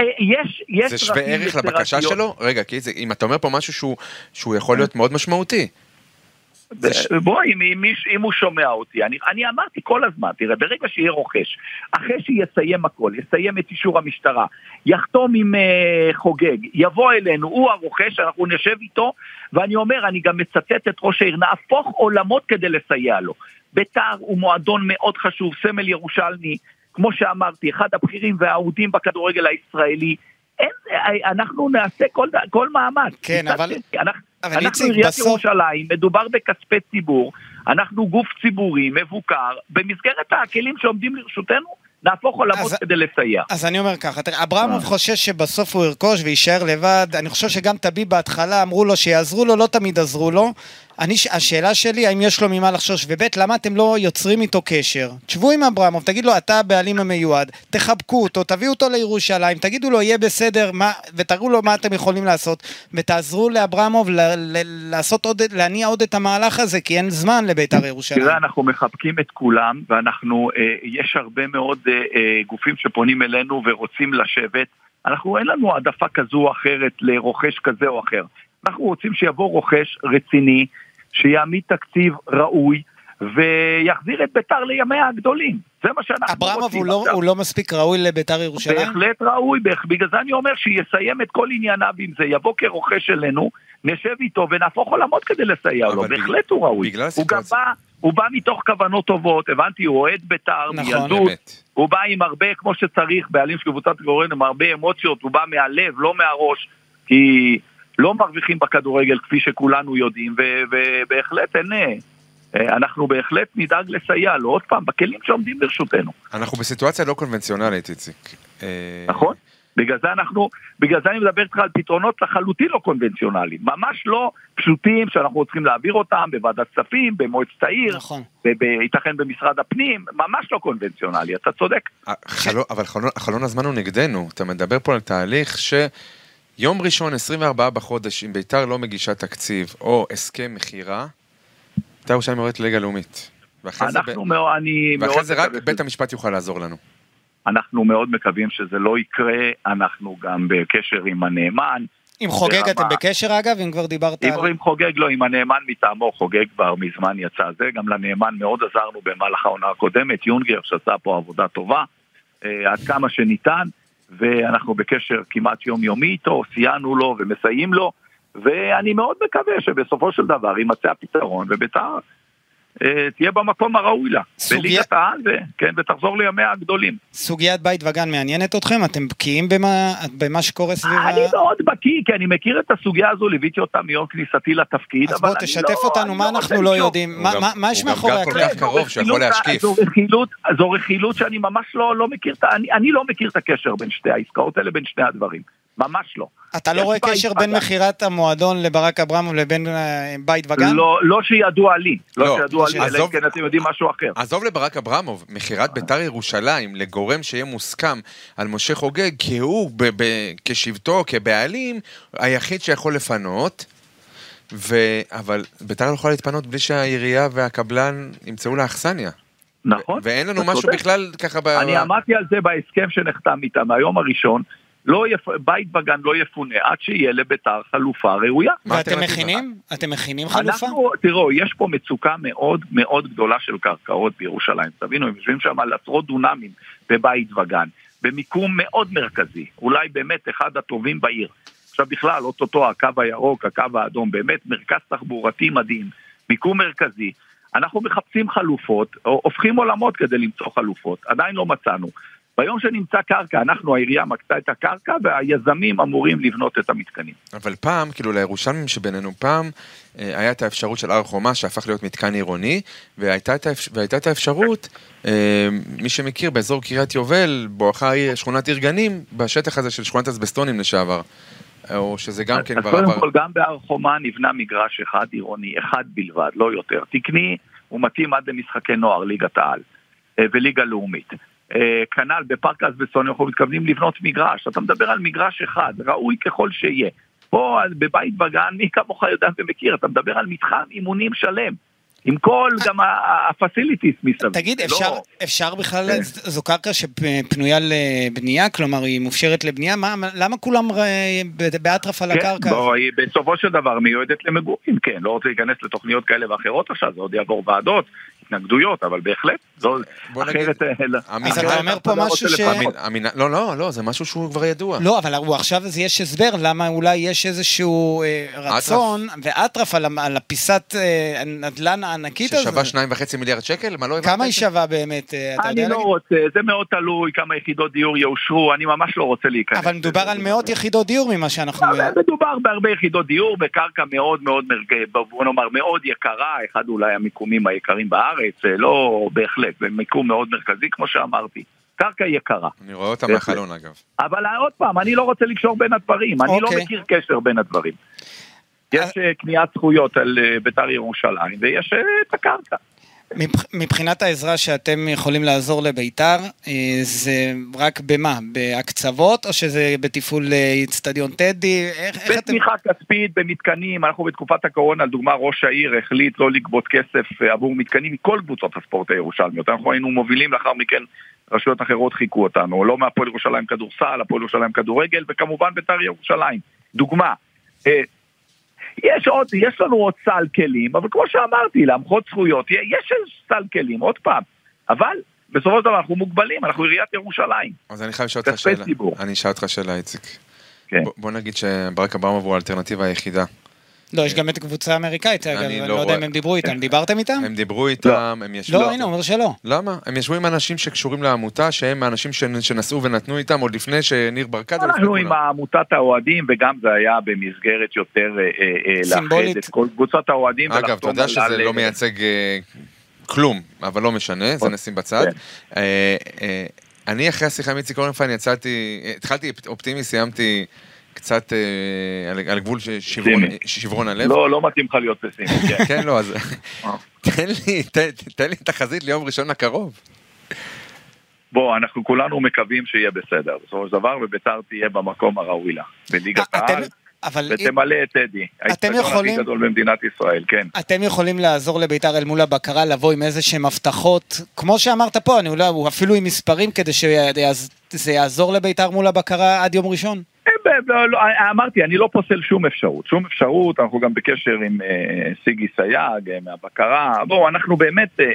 אה, יש, יש זה שווה ערך לבקשה שלו? רגע, כי זה, אם אתה אומר פה משהו שהוא, שהוא יכול להיות מאוד משמעותי. בואי, אם, אם, הוא שומע אותי, אני, אני אמרתי כל הזמן, תראה, ברגע שיהיה רוכש, אחרי שיסיים הכל, יסיים את אישור המשטרה, יחתום עם uh, חוגג, יבוא אלינו, הוא הרוכש, אנחנו נשב איתו, ואני אומר, אני גם מצטט את ראש העיר, נהפוך עולמות כדי לסייע לו. ביתר הוא מועדון מאוד חשוב, סמל ירושלמי, כמו שאמרתי, אחד הבכירים והאהודים בכדורגל הישראלי. אין, אנחנו נעשה כל, כל מאמץ. כן, אבל... אנחנו, אבל אנחנו עיריית בסוף... ירושלים, מדובר בכספי ציבור, אנחנו גוף ציבורי, מבוקר, במסגרת הכלים שעומדים לרשותנו, נהפוך עולמות כדי לסייע. אז אני אומר ככה, תראה, אברמוב אה. חושש שבסוף הוא ירכוש ויישאר לבד, אני חושב שגם טבי בהתחלה אמרו לו שיעזרו לו, לא תמיד עזרו לו. אני, השאלה שלי, האם יש לו ממה לחשוש, וב' למה אתם לא יוצרים איתו קשר? תשבו עם אברמוב, תגיד לו, אתה הבעלים המיועד, תחבקו אותו, תביאו אותו לירושלים, תגידו לו, יהיה בסדר, מה, ותראו לו מה אתם יכולים לעשות, ותעזרו לאברמוב ל, ל, לעשות עוד, להניע עוד את המהלך הזה, כי אין זמן לבית"ר ירושלים. תראה, אנחנו מחבקים את כולם, ואנחנו, אה, יש הרבה מאוד אה, אה, גופים שפונים אלינו ורוצים לשבת. אנחנו, אין לנו העדפה כזו או אחרת לרוכש כזה או אחר. אנחנו רוצים שיבוא רוכש רציני, שיעמיד תקציב ראוי ויחזיר את ביתר לימיה הגדולים. זה מה שאנחנו רוצים. אברמוב הוא, לא, הוא לא מספיק ראוי לביתר ירושלים? בהחלט ראוי, בגלל זה אני אומר שיסיים את כל ענייניו עם זה, יבוא כרוכש אלינו, נשב איתו ונהפוך עולמות כדי לסייע לו, בהחלט הוא ראוי. הוא גם בא, הוא בא מתוך כוונות טובות, הבנתי, הוא אוהד בית"ר, נכון, מילדות, הוא בא עם הרבה, כמו שצריך, בעלים של קבוצת גורן, עם הרבה אמוציות, הוא בא מהלב, לא מהראש, כי לא מרוויחים בכדורגל כפי שכולנו יודעים, ובהחלט אין... אה, אנחנו בהחלט נדאג לסייע לו, עוד פעם, בכלים שעומדים לרשותנו. אנחנו בסיטואציה לא קונבנציונלית, איציק. אה, נכון. בגלל זה אנחנו, בגלל זה אני מדבר איתך על פתרונות לחלוטין לא קונבנציונליים, ממש לא פשוטים שאנחנו צריכים להעביר אותם בוועדת כספים, במועצת העיר, נכון. ייתכן במשרד הפנים, ממש לא קונבנציונלי, אתה צודק. החלון, אבל חלון, חלון הזמן הוא נגדנו, אתה מדבר פה על תהליך ש... יום ראשון, 24 בחודש, אם ביתר לא מגישה תקציב או הסכם מכירה, ביתר ירושלים יורדת ליגה לאומית. ואחרי זה, ב... מאוד, ואחרי זה רק בית המשפט יוכל לעזור לנו. אנחנו מאוד מקווים שזה לא יקרה, אנחנו גם בקשר עם הנאמן. עם חוגג ברמה... אתם בקשר אגב, אם כבר דיברת עם, על... עם חוגג לא, עם הנאמן מטעמו, חוגג כבר מזמן יצא זה, גם לנאמן מאוד עזרנו במהלך העונה הקודמת, יונגר שעשה פה עבודה טובה, אה, עד כמה שניתן, ואנחנו בקשר כמעט יומיומי איתו, סייענו לו ומסייעים לו, ואני מאוד מקווה שבסופו של דבר יימצא הפתרון, וביתר תהיה במקום הראוי לה, סוגיה... בליגת העל, ו... כן, ותחזור לימיה הגדולים. סוגיית בית וגן מעניינת אתכם? אתם בקיאים במה, במה שקורה סביב ה... אני מאוד בקיא, כי אני מכיר את הסוגיה הזו, ליוויתי אותה מיום כניסתי לתפקיד, אז בוא תשתף לא, אותנו, מה לא אנחנו לא יודעים, מה, מה, מה יש מאחורי הקלט? הוא גם כל כך קרוב שיכול להשקיף. זו רכילות, זו רכילות שאני ממש לא, לא מכיר, אני, אני לא מכיר את הקשר בין שתי העסקאות האלה, בין שני הדברים. ממש לא. אתה לא רואה קשר בין מכירת המועדון לברק אברמוב לבין אה, בית וגן? לא, לא שידוע לי, לא, לא שידוע אלא אם כן אתם יודעים משהו אחר. עזוב לברק אברמוב, מכירת ביתר ירושלים לגורם שיהיה מוסכם על משה חוגג, כי הוא כשבטו, כבעלים, היחיד שיכול לפנות. ו... אבל ביתר לא יכולה להתפנות בלי שהעירייה והקבלן ימצאו לה אכסניה. נכון. ואין לנו משהו צודק. בכלל ככה ב... אני עמדתי על זה בהסכם שנחתם איתם מהיום הראשון, לא יפ... בית בגן לא יפונה עד שיהיה לביתר חלופה ראויה. ואתם מכינים? אתם מכינים חלופה? אנחנו, תראו, יש פה מצוקה מאוד מאוד גדולה של קרקעות בירושלים. תבינו, הם יושבים שם על עשרות דונמים בבית וגן, במיקום מאוד מרכזי, אולי באמת אחד הטובים בעיר. עכשיו בכלל, אוטוטו הקו הירוק, הקו האדום, באמת מרכז תחבורתי מדהים, מיקום מרכזי. אנחנו מחפשים חלופות, הופכים עולמות כדי למצוא חלופות, עדיין לא מצאנו. ביום שנמצא קרקע, אנחנו העירייה מקצה את הקרקע והיזמים אמורים לבנות את המתקנים. אבל פעם, כאילו לירושלמים שבינינו, פעם אה, היה את האפשרות של הר חומה שהפך להיות מתקן עירוני, והייתה את, האפ... והייתה את האפשרות, אה, מי שמכיר, באזור קריית יובל, בואכה שכונת עיר גנים, בשטח הזה של שכונת אסבסטונים לשעבר. או שזה גם כן כבר... אז קודם כל, גם בהר חומה נבנה מגרש אחד עירוני, אחד בלבד, לא יותר. תקני, הוא מתאים עד למשחקי נוער, ליגת העל אה, וליגה לאומית. אה, כנ"ל בפארק אסבסטון אנחנו מתכוונים לבנות מגרש, אתה מדבר על מגרש אחד, ראוי ככל שיהיה. פה בבית בגן, מי כמוך יודע ומכיר, אתה מדבר על מתחם אימונים שלם. עם כל גם הפסיליטיס מסביב. תגיד, אפשר, לא- אפשר בכלל, כן. זו קרקע שפנויה לבנייה? כלומר, היא מופשרת לבנייה? מה, למה כולם אה, באטרף על כן, הקרקע? בוא, היא בסופו של דבר מיועדת למגורים, כן, לא רוצה להיכנס לתוכניות כאלה ואחרות עכשיו, זה עוד יעבור ועדות, התנגדויות, אבל בהחלט, זו אחרת... אה, לא- אז אתה אומר פה לא משהו ש- לא, לא, לא, זה משהו שהוא כבר ידוע. לא, אבל עכשיו אז יש הסבר למה אולי יש איזשהו אה, רצון ואטרף על, הפיסת אה, הנדלן הענקית הזו. ששווה שניים וחצי מיליארד שקל? מה לא הבנת? כמה היא? שווה באמת? אני לא? רוצה, זה מאוד תלוי כמה יחידות דיור יאושרו, אני ממש לא רוצה להיכנס. אבל מדובר. על מאות יחידות דיור ממה שאנחנו... מדובר בהרבה יחידות דיור, בקרקע מאוד מאוד, בוא נאמר, מאוד יקרה, אחד אולי המיקומים היקרים בארץ, אה, לא בהחלט, במיקום מאוד מרכזי, כמו שאמרתי. קרקע יקרה. אני רואה אותה. מהחלון אגב. אבל עוד פעם, אני לא רוצה לקשור בין הדברים, אני לא אוקיי. מכיר קשר בין הדברים. יש אה, קניית זכויות על אה, בית"ר ירושלים, ויש אה, את הקרקע. מבח- מבחינת העזרה שאתם יכולים לעזור לביתר, אה, זה רק במה? בהקצוות או שזה בתפעול אה, איצטדיון טדי? איך איך אתם... בתמיכה כספית, במתקנים, אנחנו בתקופת הקורונה, לדוגמה, ראש העיר החליט לא לגבות כסף אה, עבור מתקנים מכל קבוצות הספורט הירושלמיות. אנחנו היינו מובילים, לאחר מכן רשויות אחרות חיכו אותנו, לא מהפועל ירושלים כדורסל, הפועל ירושלים כדורגל, וכמובן בית"ר ירושלים. דוגמה, אה, יש עוד, יש לנו עוד סל כלים, אבל כמו שאמרתי, להמחות זכויות, יש סל כלים, עוד פעם, אבל בסופו של דבר אנחנו מוגבלים, אנחנו עיריית ירושלים. אז אני חייב לשאול אותך שאלה. ציבור. אני אשאל אותך שאלה, איציק. כן. בוא- בוא נגיד שברק אברמוב הוא האלטרנטיבה היחידה. לא, יש גם את הקבוצה האמריקאית, אגב, אני לא לא יודע אם. הם דיברו איתם. דיברתם איתם? הם דיברו איתם, הם ישבו... לא, הנה, הוא אומר שלא. למה? הם ישבו עם אנשים שקשורים לעמותה, שהם האנשים שנ- שנסעו ונתנו איתם עוד לפני שניר ברקת... אנחנו עם. עמותת האוהדים, וגם זה היה במסגרת יותר אה, אה, אה, סימבולית. לאחד את כל קבוצת האוהדים. אגב, אתה יודע שזה לא מייצג כלום, אבל לא משנה, זה נשים בצד. כן. אני אחרי השיחה עם איציק אורנפיין יצאתי, התחלתי אופטימי, סיימתי קצת אה, על- על גבול שברון- הלב. לא, לא מתאים לך להיות פסימי, כן. כן, לא, אז אה. תן לי, תחזית ליום ראשון הקרוב. בוא, אנחנו כולנו מקווים שיהיה בסדר. בסופו של דבר, וביתר תהיה במקום הראוי לה. בליגת אה, אתם- העל, אבל ותמלא את טדי. האצטדיון יכולים- הכי גדול במדינת ישראל, כן. אתם יכולים לעזור לביתר אל מול הבקרה, לבוא עם איזה שהם הבטחות, כמו שאמרת פה, אני אולי, הוא אפילו עם מספרים כדי שזה יעזור לביתר מול הבקרה עד יום ראשון? לא, לא, אה, אמרתי, אני לא פוסל שום אפשרות. שום אפשרות, אנחנו גם בקשר עם אה, סיגי סייג אה, מהבקרה. בואו, אנחנו באמת, אה,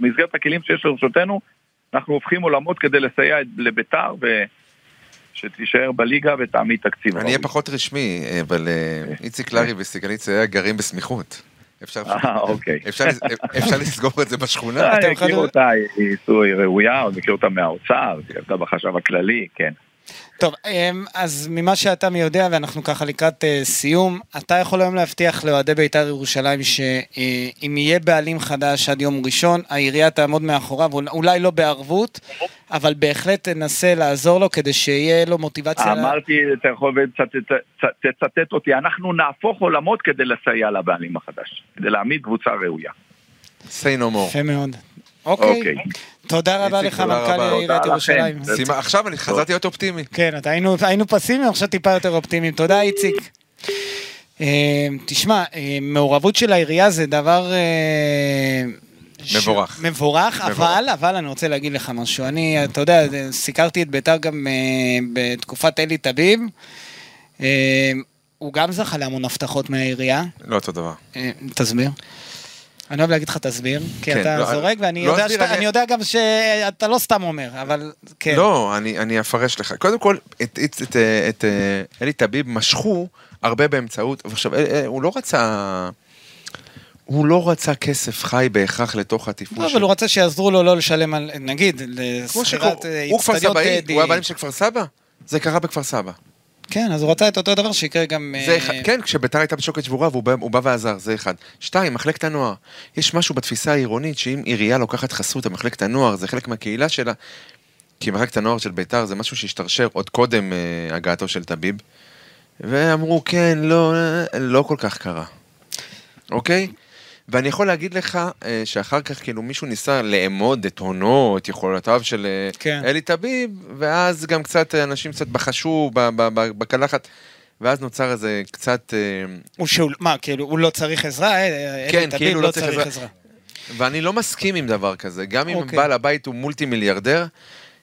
במסגרת הכלים שיש לרשותנו, אנחנו הופכים עולמות כדי לסייע לביתר ושתישאר בליגה ותעמיד תקציב. אני. אהיה פחות רשמי, אבל איציק לארי וסיגלית סייע גרים בסמיכות. אפשר אוקיי. אפשר לס- אפשר לסגור את זה בשכונה? אני מכיר אותה, היא ראויה, עוד מכיר אותה מהאוצר, היא עבדה בחשב הכללי, כן. טוב, אמ, אז ממה שאתה מי יודע, ואנחנו ככה לקראת אה, סיום, אתה יכול היום להבטיח לאוהדי בית"ר ירושלים שאם יהיה בעלים חדש עד יום ראשון, העירייה תעמוד מאחוריו, אול- אולי לא בערבות, אבל בהחלט תנסה לעזור לו כדי שיהיה לו מוטיבציה. אמרתי, אתה יכול תצטט אותי, אנחנו נהפוך עולמות כדי לסייע לבעלים החדש, כדי להעמיד קבוצה ראויה. say no more. יפה מאוד. אוקיי. אוקיי. תודה רבה לך, מנכ"ל. עיריית ירושלים. עכשיו אני חזרתי להיות אופטימי. כן, היינו, פסימיים, עכשיו טיפה יותר אופטימיים. תודה, איציק. אה, תשמע, אה, מעורבות של העירייה זה דבר... אה, ש- מבורך. מבורך. אבל, אבל אני רוצה להגיד לך משהו. אני, אתה יודע, סיקרתי את ביתר גם בתקופת אלי טביב. הוא גם זכה להמון הבטחות מהעירייה. לא אותו דבר. תסביר. אני אוהב להגיד לך תסביר, כי כן, אתה לא, זורק, ואני לא יודע, שאתה, אני- אני יודע גם שאתה לא סתם אומר, אבל כן. לא, אני, אני אפרש לך. קודם כל, את, את, את, את אה, אלי טביב משכו הרבה באמצעות, ועכשיו, אה, אה, הוא לא רצה... הוא לא רצה כסף חי בהכרח לתוך התפעול לא, אבל הוא רצה שיעזרו לו לא לשלם על, נגיד, לשכירת שקורה, אה, הוא כפר סבאי, טדי. הוא היה בעלים של כפר סבא? זה קרה בכפר סבא. כן, אז הוא רצה את אותו דבר שיקרה גם... זה אה, אחד, כן, כשביתר הייתה בשוקת שבורה והוא בא, בא ועזר, זה אחד. שתיים, מחלקת הנוער. יש משהו בתפיסה העירונית שאם עירייה לוקחת חסות על מחלקת הנוער, זה חלק מהקהילה שלה. כי מחלקת הנוער של ביתר זה משהו שהשתרשר עוד קודם אה, הגעתו של טביב. ואמרו, כן, לא, אה, לא כל כך קרה. אוקיי? ואני יכול להגיד לך אה, שאחר כך כאילו מישהו ניסה לאמוד את הונו, את יכולותיו של אה, כן. אלי טביב, ואז גם קצת אה, אנשים קצת בחשו בקלחת, ואז נוצר איזה קצת... הוא שהוא, מה, כאילו, הוא לא צריך עזרה? כן, כאילו לא לא צריך עזרה. עזרה. ואני לא מסכים עם דבר כזה, גם אם אוקיי. בעל הבית הוא מולטי מיליארדר,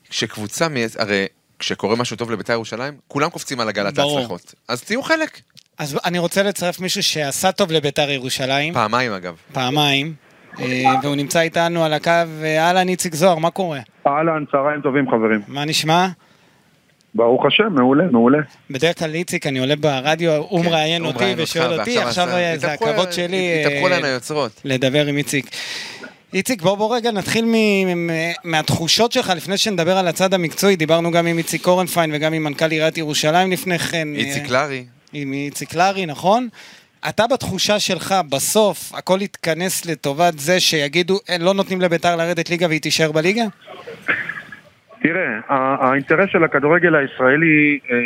כשקבוצה, הרי כשקורה משהו טוב לבית"ר ירושלים, כולם קופצים על עגלת. ההצלחות. אז תהיו חלק. אז אני רוצה לצרף מישהו שעשה טוב לביתר ירושלים, פעמיים אגב. פעמיים, אה, והוא נמצא איתנו על הקו. אה, אהלן, איציק זוהר, מה קורה? אהלן, צהריים טובים חברים. מה נשמע? ברוך השם, מעולה, מעולה. בדרך כלל איציק, אני עולה ברדיו, הוא מראיין כן, הוא אותי מראיין ושואל אותך, אותי, עכשיו זה הכבוד שלי התהפכו אה, להן היוצרות. לדבר עם איציק. איציק, בוא בוא רגע נתחיל מ- מ- מהתחושות שלך לפני שנדבר על הצד המקצועי, דיברנו גם עם איציק אורנפיין וגם עם מנכ"ל עיריית ירושלים לפני כן. איציק לארי. עם איציק לארי, נכון? אתה בתחושה שלך, בסוף, הכל יתכנס לטובת זה שיגידו, "אה, לא נותנים לביתר לרדת ליגה והיא תישאר בליגה? תראה, האינטרס של הכדורגל הישראלי אה,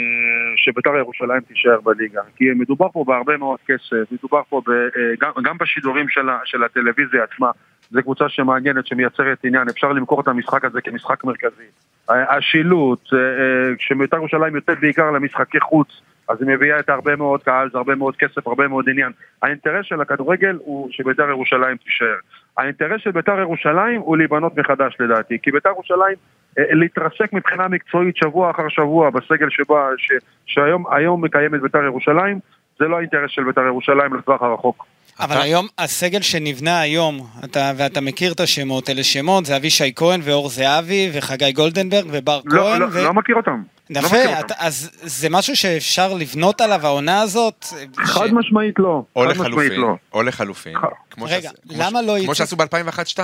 שבית"ר ירושלים תישאר בליגה. כי מדובר פה בהרבה מאוד כסף, מדובר פה ב, אה, גם, בשידורים של, של הטלוויזיה עצמה. זו קבוצה שמעניינת, שמייצרת עניין, אפשר למכור את המשחק הזה כמשחק מרכזי. השילוט, אה, אה, כשבית"ר ירושלים יוצאת בעיקר למשחקי חוץ, אז היא מביאה את הרבה מאוד קהל, זה הרבה מאוד כסף, הרבה מאוד עניין. האינטרס של הכדורגל הוא שבית"ר ירושלים תישאר. האינטרס של בית"ר ירושלים הוא להיבנות מחדש לדעתי, כי בית"ר ירושלים אה, להתרסק מבחינה מקצועית שבוע אחר שבוע בסגל שבה, ש, שהיום היום מקיימת בית"ר ירושלים, זה לא האינטרס של בית"ר ירושלים לטווח הרחוק. אבל אתה- היום, הסגל שנבנה היום, אתה, ואתה מכיר את השמות, אלה שמות, זה אבישי כהן ואור זהבי וחגי גולדנברג ובר לא, כהן. לא, ו... לא מכיר אותם. לא יפה. אתה, אז זה משהו שאפשר לבנות עליו, העונה הזאת? חד ש- משמעית לא. או לחלופין, לא. או לחלופין, ח- כמו רגע, שעש- למה ש- לא כמו שעשו ב-2001-2002,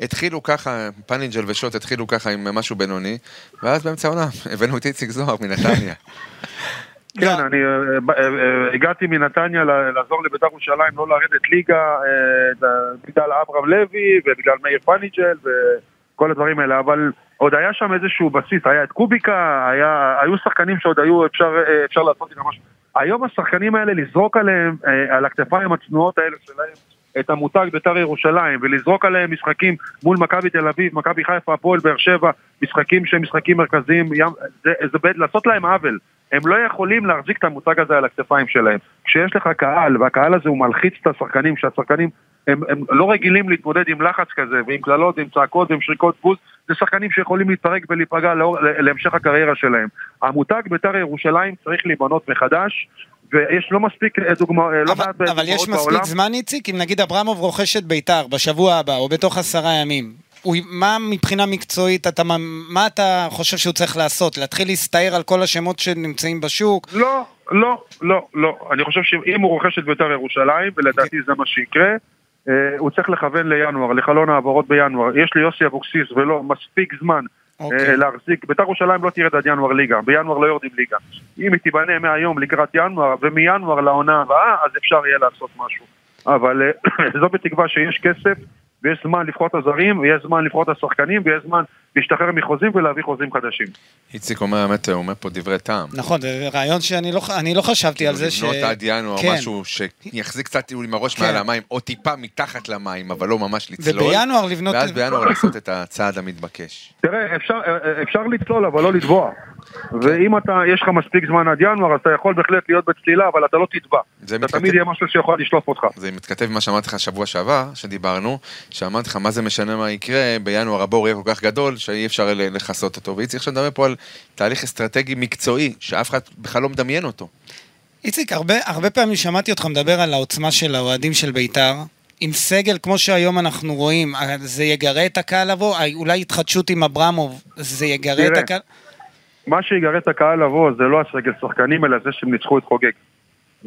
התחילו ככה, פאנינג'ל ושוט התחילו ככה עם משהו בינוני, ואז באמצע העונה הבאנו את איציק זוהר מנתניה. לא. כן, אני אה, אה, אה, הגעתי מנתניה לעזור לבית"ר ירושלים לא לרדת ליגה בגלל אברהם לוי ובגלל מאיר פניג'ל וכל הדברים האלה, אבל עוד היה שם איזשהו בסיס, היה את קוביקה, היה, היו שחקנים שעוד היו, אפשר, אה, אפשר לעשות איתם משהו. היום השחקנים האלה, לזרוק עליהם, אה, על הכתפיים הצנועות האלה שלהם, את המותג בית"ר ירושלים, ולזרוק עליהם משחקים מול מכבי תל אביב, מכבי חיפה, הפועל באר שבע, משחקים שהם משחקים מרכזיים, ים, זה, זה ב- לעשות להם עוול. הם לא יכולים להחזיק את המותג הזה על הכתפיים שלהם. כשיש לך קהל, והקהל הזה הוא מלחיץ את השחקנים, שהשחקנים הם, הם לא רגילים להתמודד עם לחץ כזה, ועם קללות, ועם צעקות, ועם שריקות בוז, זה שחקנים שיכולים להתפרק ולהיפגע לאור, להמשך הקריירה שלהם. המותג בית"ר ירושלים צריך להיבנות מחדש, ויש לא מספיק אה, דוגמא, אה, לא אבל, מעט אבל יש מספיק בעולם. זמן, איציק, אם נגיד אברמוב רוכש את ביתר בשבוע הבא, או בתוך עשרה ימים, הוא, מה מבחינה מקצועית, אתה, מה- מה אתה חושב שהוא צריך לעשות? להתחיל להסתער על כל השמות שנמצאים בשוק? לא, לא, לא, לא. אני חושב שאם הוא רוכש את בית"ר ירושלים, ולדעתי זה מה שיקרה, אה, הוא צריך לכוון לינואר, לחלון העברות בינואר. יש ליוסי אבוקסיס ולא מספיק זמן אוקיי. אה, להחזיק. בית"ר ירושלים לא תרד עד ינואר ליגה, בינואר לא יורדים ליגה. אם היא תיבנה מהיום לקראת ינואר, ומינואר לעונה הבאה, אז אפשר יהיה לעשות משהו. אבל אה, זו בתקווה שיש כסף, ויש זמן לבחור את הזרים, ויש זמן לבחור את השחקנים, ויש זמן להשתחרר מחוזים ולהביא חוזים חדשים. איציק אומר, האמת, הוא אומר פה דברי טעם. נכון, זה רעיון שאני לא, אני לא חשבתי על זה ש... לבנות עד ינואר כן. משהו שיחזיק קצת עם הראש כן. מעל המים, או טיפה מתחת למים, אבל לא ממש לצלול. ובינואר לבנות... ואז בינואר לעשות את הצעד המתבקש. תראה, אפשר, אפשר לצלול, אבל לא לטבוע. ואם אתה, יש לך מספיק זמן עד ינואר, אז אתה יכול בהחלט להיות בצלילה, אבל אתה לא תטבע. זה אתה מתכתב- תמיד יהיה משהו שיכול לשלוף אותך. זה מתכתב עם מה שאמרתי לך שבוע שעבר, שדיברנו, שאמרתי לך מה זה משנה מה יקרה, בינואר הבור יהיה כל כך גדול, שאי אפשר לכסות אותו. ואיציק עכשיו מדבר פה על תהליך אסטרטגי מקצועי, שאף אחד בכלל לא מדמיין אותו. איציק, הרבה, הרבה פעמים שמעתי אותך מדבר על העוצמה של האוהדים של בית"ר. עם סגל כמו שהיום אנחנו רואים, זה יגרה את הקהל לבוא? אה, אולי התחדשות עם אברמוב, זה יגרה את תראה. הקהל? מה שיגרה את הקהל לבוא זה לא הסגל שחקנים, אלא זה שהם ניצחו את חוגג.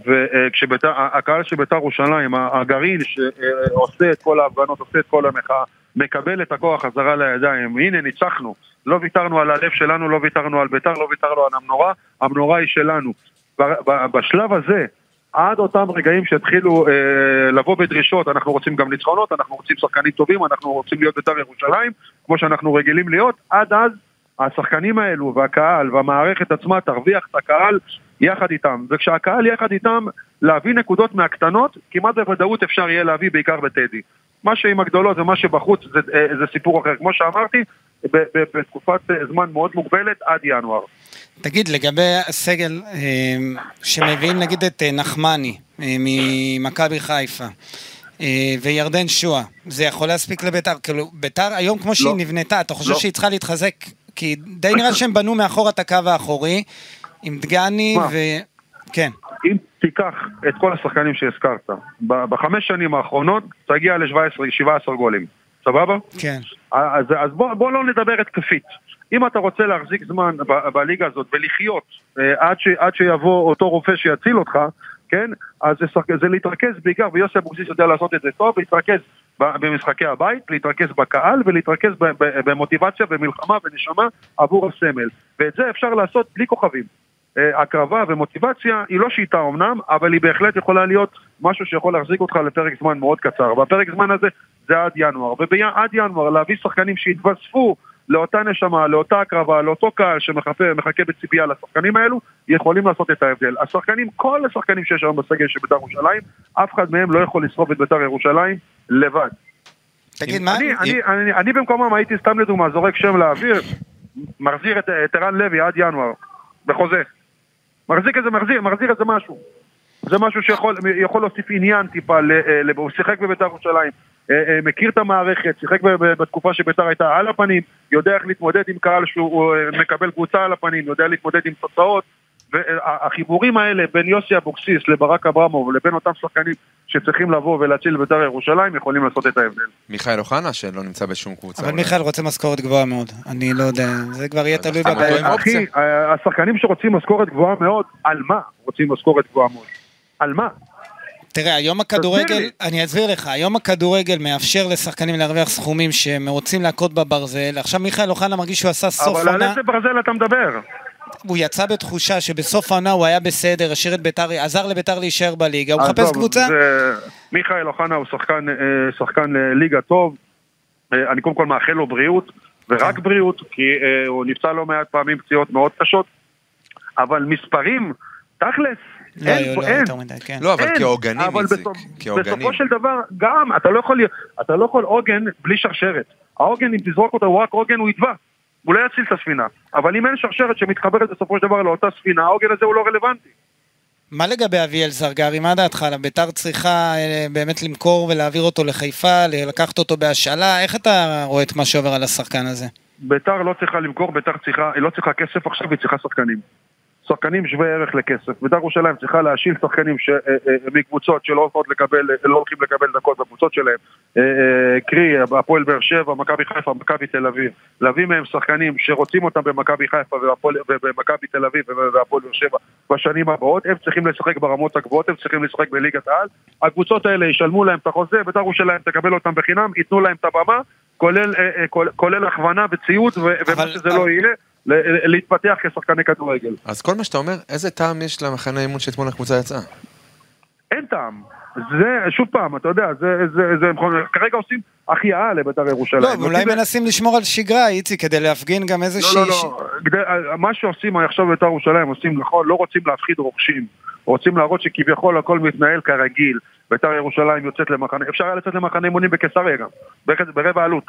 והקהל של בית"ר ירושלים, הגרעין שעושה את כל ההפגנות, עושה את כל המחאה, מקבל את הכוח חזרה לידיים. הנה, ניצחנו. לא ויתרנו על הלב שלנו, לא ויתרנו על בית"ר, לא ויתרנו על המנורה, המנורה היא שלנו. בשלב הזה, עד אותם רגעים שהתחילו אה, לבוא בדרישות, אנחנו רוצים גם ניצחונות, אנחנו רוצים שחקנים טובים, אנחנו רוצים להיות בית"ר ירושלים, כמו שאנחנו רגילים להיות, עד אז השחקנים האלו והקהל והמערכת עצמה תרוויח את הקהל יחד איתם. וכשהקהל יחד איתם, להביא נקודות מהקטנות, כמעט בוודאות אפשר יהיה להביא בעיקר בטדי. מה שעם הגדולות ומה שבחוץ זה, אה, זה סיפור אחר. כמו שאמרתי, בתקופת אה, זמן מאוד מוגבלת עד ינואר. תגיד, לגבי הסגל אה, שמביאים נגיד את נחמני ממכבי חיפה, וירדן שואה. זה יכול להספיק לביתר? כאילו, ביתר היום כמו שהיא לא. נבנתה, אתה חושב לא. שהיא צריכה להתחזק? כי די נראה שהם בנו מאחור את הקו האחורי, עם דגני? ו... כן. אם תיקח את כל השחקנים שהזכרת, בחמש שנים האחרונות תגיע ל-17 גולים, סבבה? כן. אז, אז בוא, בוא לא נדבר התקפית. אם אתה רוצה להחזיק זמן ב- בליגה הזאת ולחיות אה, עד, ש, עד שיבוא אותו רופא שיציל אותך, כן? אז זה, זה להתרכז בעיקר, ויוסי אבוקסיס יודע לעשות את זה טוב, להתרכז במשחקי הבית, להתרכז בקהל ולהתרכז במוטיבציה ומלחמה ונשמה עבור הסמל. ואת זה אפשר לעשות בלי כוכבים. אה, הקרבה ומוטיבציה היא לא שיטה אמנם, אבל היא בהחלט יכולה להיות משהו שיכול להחזיק אותך לפרק זמן מאוד קצר. והפרק זמן הזה זה עד ינואר. ועד ינואר להביא שחקנים שיתווספו לאותה נשמה, לאותה הקרבה, לאותו קהל שמחכה מחכה בציפייה לשחקנים האלו, יכולים לעשות את ההבדל. השחקנים, כל השחקנים שיש היום בסגל של בית"ר ירושלים, אף אחד מהם לא יכול לשרוף את בית"ר ירושלים לבד. תגיד, מה? אני, אני, אני, אני במקומם הייתי סתם לדוגמה זורק שם לאוויר, מחזיר את ערן לוי עד ינואר, בחוזה. מחזיק איזה, מחזיר, מחזיר איזה משהו. זה משהו שיכול יכול להוסיף עניין טיפה, ל- אה, הוא שיחק בביתר ירושלים, אה, אה, מכיר את המערכת, שיחק בתקופה שביתר הייתה על הפנים, יודע איך להתמודד עם קהל שהוא מקבל קבוצה על הפנים, יודע להתמודד עם תוצאות, והחיבורים האלה בין יוסי אבוקסיס לברק אברמוב לבין אותם שחקנים שצריכים לבוא ולהציל ביתר ירושלים יכולים לעשות את ההבדל. מיכאל אוחנה שלא נמצא בשום קבוצה. אבל אולי. מיכאל רוצה משכורת גבוהה מאוד. אני לא יודע, זה כבר יהיה תלוי בבעיה. אחי, השחקנים שרוצים משכורת גבוהה מאוד, על מה רוצים משכורת גבוהה מאוד? על מה? תראה, היום הכדורגל. אני אסביר לך, היום הכדורגל מאפשר לשחקנים להרוויח סכומים שהם רוצים להכות בברזל, עכשיו מיכאל אוחנה מרגיש שהוא עשה סוף אבל על עונה, איזה ברזל אתה מדבר? הוא יצא בתחושה שבסוף העונה הוא היה בסדר, השאיר את ביתר, עזר לביתר להישאר בליגה, הוא מחפש קבוצה? זה- מיכאל אוחנה הוא שחקן, אה, שחקן אה, ליגה טוב, אה, אני קודם כל מאחל לו בריאות, ורק כן. בריאות, כי הוא נפצע לא מעט פעמים פציעות מאוד קשות, אבל מספרים, תכלס, לא, אין, לא, לא, אין. יותר מדי, כן. לא, אבל אין, כעוגנים, אבל איציק. בסופ- כעוגנים. בסופו של דבר, גם, אתה לא יכול, אתה לא יכול עוגן בלי שרשרת. העוגן, אם תזרוק אותו, הוא רק עוגן, הוא יטבע. הוא לא יציל את הספינה. אבל אם אין שרשרת שמתחברת בסופו של דבר לאותה ספינה, העוגן הזה הוא לא רלוונטי. מה לגבי אביאל זרגרי, מה דעתך? ביתר צריכה אה, באמת למכור ולהעביר אותו לחיפה, לקחת אותו בהשאלה, איך אתה רואה את מה שעובר על השחקן הזה? ביתר לא צריכה למכור, ביתר צריכה, היא לא צריכה כסף עכשיו, היא צריכה שחקנים. שחקנים שווי ערך לכסף. ביתר ירושלים צריכה להשיל שחקנים ש, אה, אה, מקבוצות שלא הולכות לקבל, אה, לא הולכים לקבל דקות בקבוצות שלהם. אה, אה, קרי, הפועל באר שבע, מכבי חיפה, מכבי תל אביב. להביא מהם שחקנים שרוצים אותם במכבי חיפה ובמכבי תל אביב והפועל באר שבע בשנים הבאות. הם צריכים לשחק ברמות הגבוהות, הם צריכים לשחק בליגת העל. הקבוצות האלה ישלמו להם את החוזה, ביתר ירושלים תקבל אותם בחינם, ייתנו להם את הבמה, כולל, אה, אה, כולל, הכוונה וציוד ומה אבל- שזה לא יהיה. ל- להתפתח כשחקני כדורגל. אז כל מה שאתה אומר, איזה טעם יש למחנה אימון שאתמול הקבוצה יצאה? אין טעם. זה, שוב פעם, אתה יודע, זה, זה, זה, כרגע עושים החייאה לבית"ר ירושלים. לא, אולי מנסים לשמור על שגרה, איציק, כדי להפגין גם לא, איזושהי... לא, לא, כדי- מה שעושים עכשיו בית"ר ירושלים, עושים נכון, לא רוצים להפחיד רוכשים. רוצים להראות שכביכול הכל מתנהל כרגיל. בית"ר ירושלים יוצאת למחנה, אפשר היה לצאת למחנה אימונים בקיסריה גם, ברבע עלות.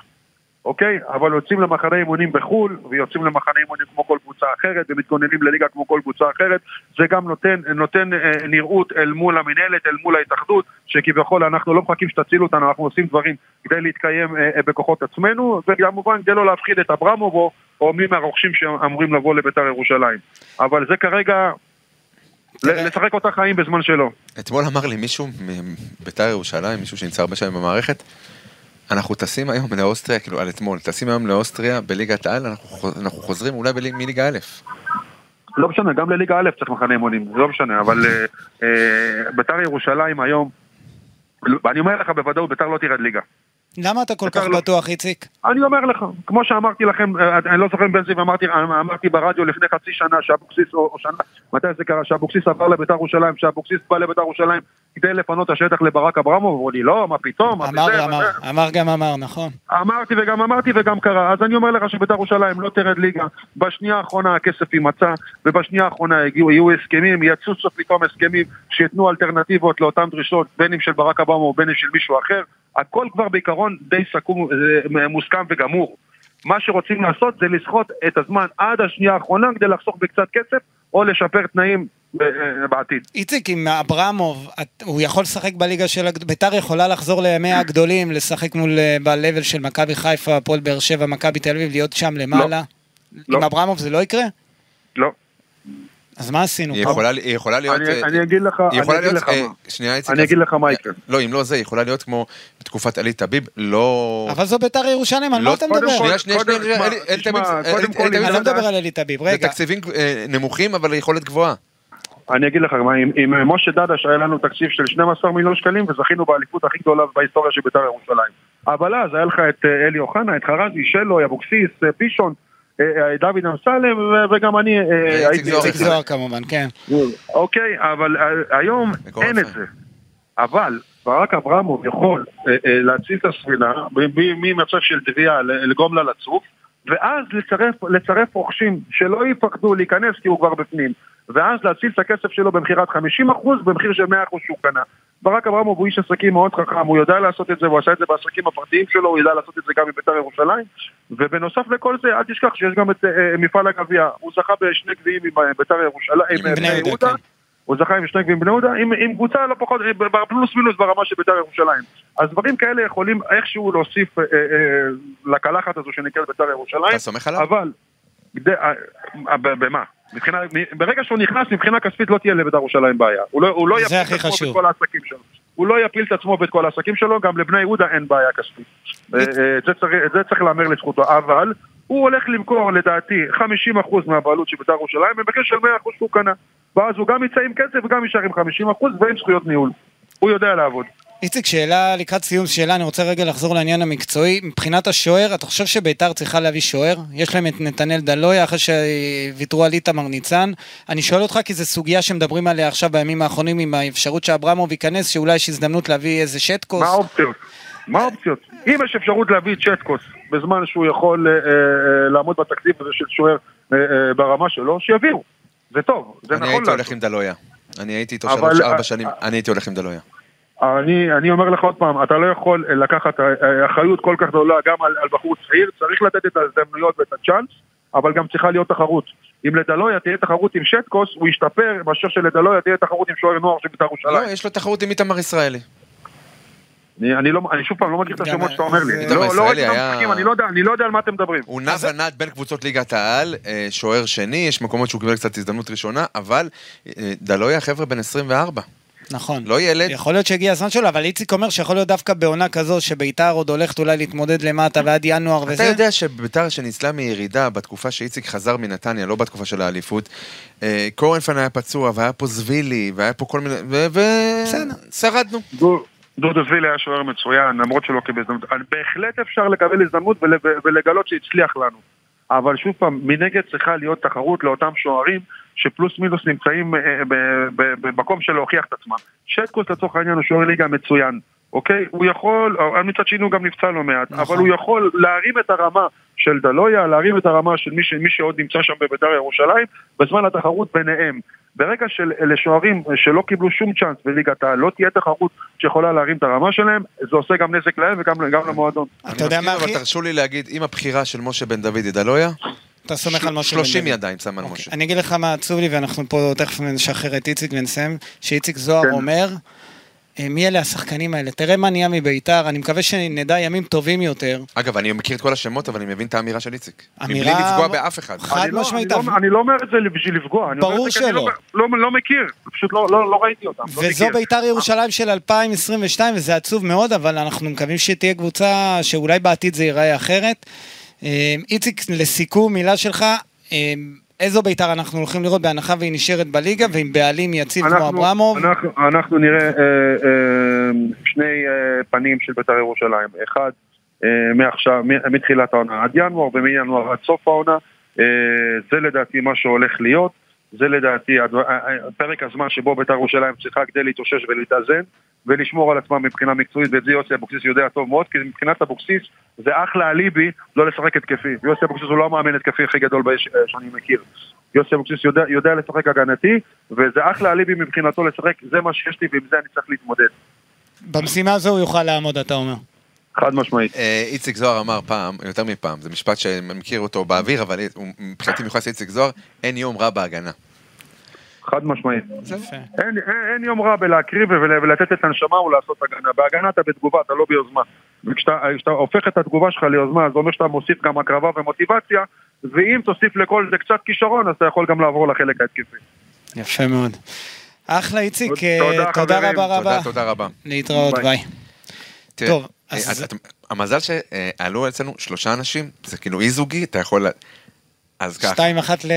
אוקיי? אבל יוצאים למחנה אימונים בחו"ל, ויוצאים למחנה אימונים כמו כל קבוצה אחרת, ומתכוננים לליגה כמו כל קבוצה אחרת. זה גם נותן, נותן אה, נראות אל מול המינהלת, אל מול ההתאחדות, שכביכול אנחנו לא מחכים שתצילו אותנו, אנחנו עושים דברים כדי להתקיים אה, אה, בכוחות עצמנו, וכמובן כדי לא להפחיד את אברמוב או, מי מהרוכשים שאמורים לבוא לבית"ר ירושלים. אבל זה כרגע... לשחק אותה חיים בזמן שלו. אתמול אמר לי מישהו מביתר ירושלים, מישהו שנמצא הרבה שנים במערכת, אנחנו טסים היום לאוסטריה, כאילו על אתמול, טסים היום לאוסטריה בליגת העל, אנחנו, חוז- אנחנו חוזרים אולי בלי- מליגה א'. לא משנה, גם לליגה א' צריך מחנה אימונים, זה לא משנה, אבל אה, אה, בית"ר ירושלים היום, ואני אומר לך בוודאות, בית"ר לא תרד ליגה. למה אתה כל בית"ר כך לא- בטוח, איציק? אני אומר לך, כמו שאמרתי לכם, אה, אני לא זוכר אם בן זיו אמרתי, אמרתי ברדיו לפני חצי שנה שאבוקסיס, או, או שנה, מתי זה קרה, שאבוקסיס עבר לבית"ר ירושלים, שאבוקסיס בא לבית"ר ירושלים כדי לפנות השטח לברק אברמוב, אמרו לי לא, מה פתאום, מה אמר, וזה, אמר, וזה." אמר גם אמר, נכון. אמרתי וגם אמרתי וגם קרה, אז אני אומר לך שבית"ר ירושלים לא תרד ליגה, בשנייה האחרונה הכסף יימצא, ובשנייה האחרונה הגיעו, יהיו הסכמים, יצוצו פתאום הסכמים שייתנו אלטרנטיבות לאותן דרישות, בין אם של ברק או בין אם של מישהו אחר, הכל כבר בעיקרון די סכום, אה, מוסכם וגמור. מה שרוצים לעשות זה לסחוט את הזמן עד השנייה האחרונה כדי לחסוך בקצת כסף, או לשפר תנאים אה, בעתיד. איציק, עם אברמוב, הוא יכול לשחק בליגה של... ביתר יכולה לחזור לימי הגדולים, לשחק מול... אה, ב-level של מכבי חיפה, הפועל באר שבע, מכבי תל אביב, להיות שם למעלה? לא. עם אברמוב זה לא יקרה? לא. אז מה עשינו היא? יכולה, היא יכולה להיות... אני- אה, אני אגיד לך- אני יכולה אגיד להיות... לך אה, מה. שנייה, איציק. אני אגיד לך מה יקרה. לא, אם לא זה, היא יכולה להיות כמו בתקופת עלי טביב, לא... אבל זו ביתר ירושלים, על לא, מה אתה קודם מדבר? שנייה, שנייה, שנייה, אלי- אלי אלי- אלי אני לא זה- מדבר על אלי תביב, זה רגע. תקציבים אה, נמוכים, אבל יכולת גבוהה. אני אגיד לך עם, משה דדש היה לנו תקציב של 12 מיליון שקלים וזכינו באליפות הכי גדולה בהיסטוריה של בית"ר ירושלים. אבל אז היה לך את אה, אלי אוחנה, את חרזי, שלו, אבוקסיס, אה, פישון, אה, אה, דוד אמסלם וגם אני אה, הייתי... איציק זוהר כמובן, כן. אוקיי, אבל אה, היום אין את. זה. אבל ברק אברמוב יכול אה, אה, להציל את הספינה ממצב של תביעה לגרום לה לצוף ואז לצרף, לצרף רוכשים שלא יפחדו להיכנס כי הוא כבר בפנים ואז להציל את הכסף שלו במכירת 50% במחיר של 100% שהוא קנה. ברק אברמוב הוא איש עסקים מאוד חכם, הוא יודע לעשות את זה, הוא עשה את זה בעסקים הפרטיים שלו, הוא יודע לעשות את זה גם בבית"ר ירושלים ובנוסף לכל זה, אל תשכח שיש גם את אה, מפעל הגביע, הוא זכה בשני גביעים עם אה, בית"ר ירושלים, עם עם בני יהודה, כן. הוא זכה עם שני גביעים בני יהודה, עם, עם קבוצה לא פחות, אה, פלוס מינוס ברמה של בית"ר ירושלים. אז דברים כאלה יכולים איכשהו להוסיף אה, אה, לקלחת הזו שנקראת בית"ר ירושלים. אתה סומך עליו? אבל, אה, אה, במה? מבחינה, ברגע שהוא נכנס, מבחינה כספית לא תהיה לבית"ר ירושלים בעיה. הוא לא, הוא לא יפיל את עצמו חשוב. ואת כל העסקים שלו. הוא לא יפיל את עצמו ואת כל העסקים שלו, גם לבני יהודה אין בעיה כספית. אה, אה, את זה צריך- את זה צריך להמר לזכותו, אבל הוא הולך למכור לדעתי 50% מהבעלות של בית"ר ירושלים במחיר של 100% שהוא קנה. ואז הוא גם יצא עם כסף וגם יישאר עם 50% ועם זכויות ניהול. הוא יודע לעבוד. איציק, שאלה לקראת סיום שאלה, אני רוצה רגע לחזור לעניין המקצועי. מבחינת השוער, אתה חושב שביתר צריכה להביא שוער? יש להם את נתנאל דלויה אחרי שוויתרו על איתמר ניצן. אני שואל אותך כי זו סוגיה שמדברים עליה עכשיו בימים האחרונים עם האפשרות שאברמוב ייכנס, שאולי יש הזדמנות להביא איזה שטקוס. מה האופציות? מה האופציות? אם יש אפשרות להביא את צ'טקוס בזמן שהוא יכול אה, אה, לעמוד בתקציב הזה של שוער אה, אה, ברמה שלו, שיביאו. זה טוב, זה אני נכון הייתי הולך. עם דלויה. אני הייתי איתו שלוש, ארבע אה, שנים, אה, אני הייתי הולך עם דלויה. אני, אני אומר לך עוד פעם, אתה לא יכול אה, לקחת אה, אה, אחריות כל כך גדולה גם על, על בחור צעיר, צריך לתת את ההזדמנויות ואת הצ'אנס, אבל גם צריכה להיות תחרות. אם לדלויה תהיה תחרות עם שטקוס, הוא ישתפר, מאשר שלדלויה תהיה תחרות עם שוער נוער של בית"ר לא, ירושלים. יש לו תחרות עם איתמר ישראלי. אני, אני, לא, אני שוב פעם לא מכיר את השמות שאתה אומר לי. איתמר לא, לא ראיתי את היה- המשחקים, אני לא יודע- אני לא יודע על מה אתם מדברים. הוא נע ונד בין קבוצות ליגת העל, שוער שני, יש מקומות שהוא קיבל קצת הזדמנות ראשונה, אבל דלויה חבר'ה בן 24. נכון. לא ילד. יכול להיות שהגיע הזמן שלו, אבל איציק אומר שיכול להיות דווקא בעונה כזו שביתר עוד הולכת אולי להתמודד למטה ועד ינואר אתה וזה. יודע שביתר שניצלה מירידה בתקופה שאיציק חזר מנתניה, לא בתקופה של האליפות, אה, קורנפן היה פצוע, והיה פה זבילי, והיה פה כל מיני... בסדר. ושרדנו. דו- דודו זבילי היה שוער מצוין, למרות שלא קיבל הזדמנות. בהחלט אפשר לקבל הזדמנות ול- ולגלות שהצליח לנו. אבל שוב פעם, מנגד צריכה להיות תחרות לאותם שוערים שפלוס מינוס נמצאים אה, ב- במקום של להוכיח את עצמם. שטקוס לצורך העניין הוא שוער ליגה מצוין, אוקיי? הוא יכול, אבל מצד שני הוא גם נפצע לא מעט, נכון. אבל הוא יכול להרים את הרמה של דלויה, להרים את הרמה של מי, ש- מי שעוד נמצא שם בבית"ר ירושלים, בזמן התחרות ביניהם. ברגע שלשוערים שלא קיבלו שום צ'אנס בליגת העל, לא תהיה תחרות שיכולה להרים את הרמה שלהם, זה עושה גם נזק להם וגם גם למועדון. אתה יודע מה. אבל תרשו לי להגיד, אם הבחירה של משה בן דוד היא דלויה, אתה סומך על משה בן 30 דוד. ידיים שם על אוקיי, משה. אני אגיד לך מה עצוב לי, ואנחנו פה תכף נשחרר את איציק ונסיים, שאיציק זוהר כן. אומר, אה, מי אלה השחקנים האלה? תראה מה נהיה מביתר, אני מקווה שנדע ימים טובים יותר. אגב, אני מכיר את כל השמות, אבל אני מבין את האמירה של איציק. אמירה- מבלי לפגוע באף אחד. חד אני לא- משמעית, אני אבל- לא- אני לא אומר את זה בשביל לפגוע, ברור כי אני שלא. לא- לא לא מכיר, פשוט לא- לא לא ראיתי אותם. לא וזו מכיר. ביתר ירושלים של 2022, וזה עצוב מאוד, אבל אנחנו מקווים שתהיה קבוצה שאולי בעתיד זה ייראה אחרת. אה, איציק, לסיכום, מילה שלך, אה, איזו ביתר אנחנו הולכים לראות בהנחה והיא נשארת בליגה, ועם בעלים יציב כמו אנחנו- אברמוב? אנחנו- אנחנו נראה אה, אה, שני אה, פנים של בית"ר ירושלים. אחד, אה, מעכשיו, מתחילת העונה עד ינואר, ומינואר עד סוף העונה. אה, זה לדעתי מה שהולך להיות. זה לדעתי אה, אה, פרק הזמן שבו בית"ר ירושלים צריכה כדי להתאושש ולהתאזן ולשמור על עצמה מבחינה מקצועית, ואת זה יוסי אבוקסיס יודע טוב מאוד, כי מבחינת אבוקסיס זה אחלה אליבי לא לשחק התקפי. יוסי אבוקסיס הוא לא המאמן התקפי הכי גדול באש- אה, שאני מכיר. יוסי אבוקסיס יודע, יודע לשחק הגנתי, וזה אחלה אליבי מבחינתו לשחק, זה מה שיש לי ועם זה אני צריך להתמודד. במשימה הזו הוא יוכל לעמוד, אתה אומר. חד משמעית. אה, איציק זוהר אמר פעם, יותר מפעם, זה משפט שאני מכיר אותו באוויר, אבל מבחינתי מיוחס לאיציק זוהר, אין יום רע בהגנה. חד משמעית. אין, אין, אין יום רע בלהקריב ול, ולתת את הנשמה ולעשות הגנה. בהגנה אתה בתגובה, אתה לא ביוזמה. וכשאתה כשאתה הופך את התגובה שלך ליוזמה, זה אומר שאתה מוסיף גם הקרבה ומוטיבציה, ואם תוסיף לכל זה קצת כישרון, אז אתה יכול גם לעבור לחלק ההתקפי. יפה מאוד. אחלה איציק, תודה, אה, תודה חברים. רבה רבה. תודה, תודה רבה. להתראות, ביי. ביי. טוב, אז- את- המזל שעלו אצלנו שלושה אנשים, זה כאילו אי זוגי, אתה יכול... אז ככה. שתיים אחת ל...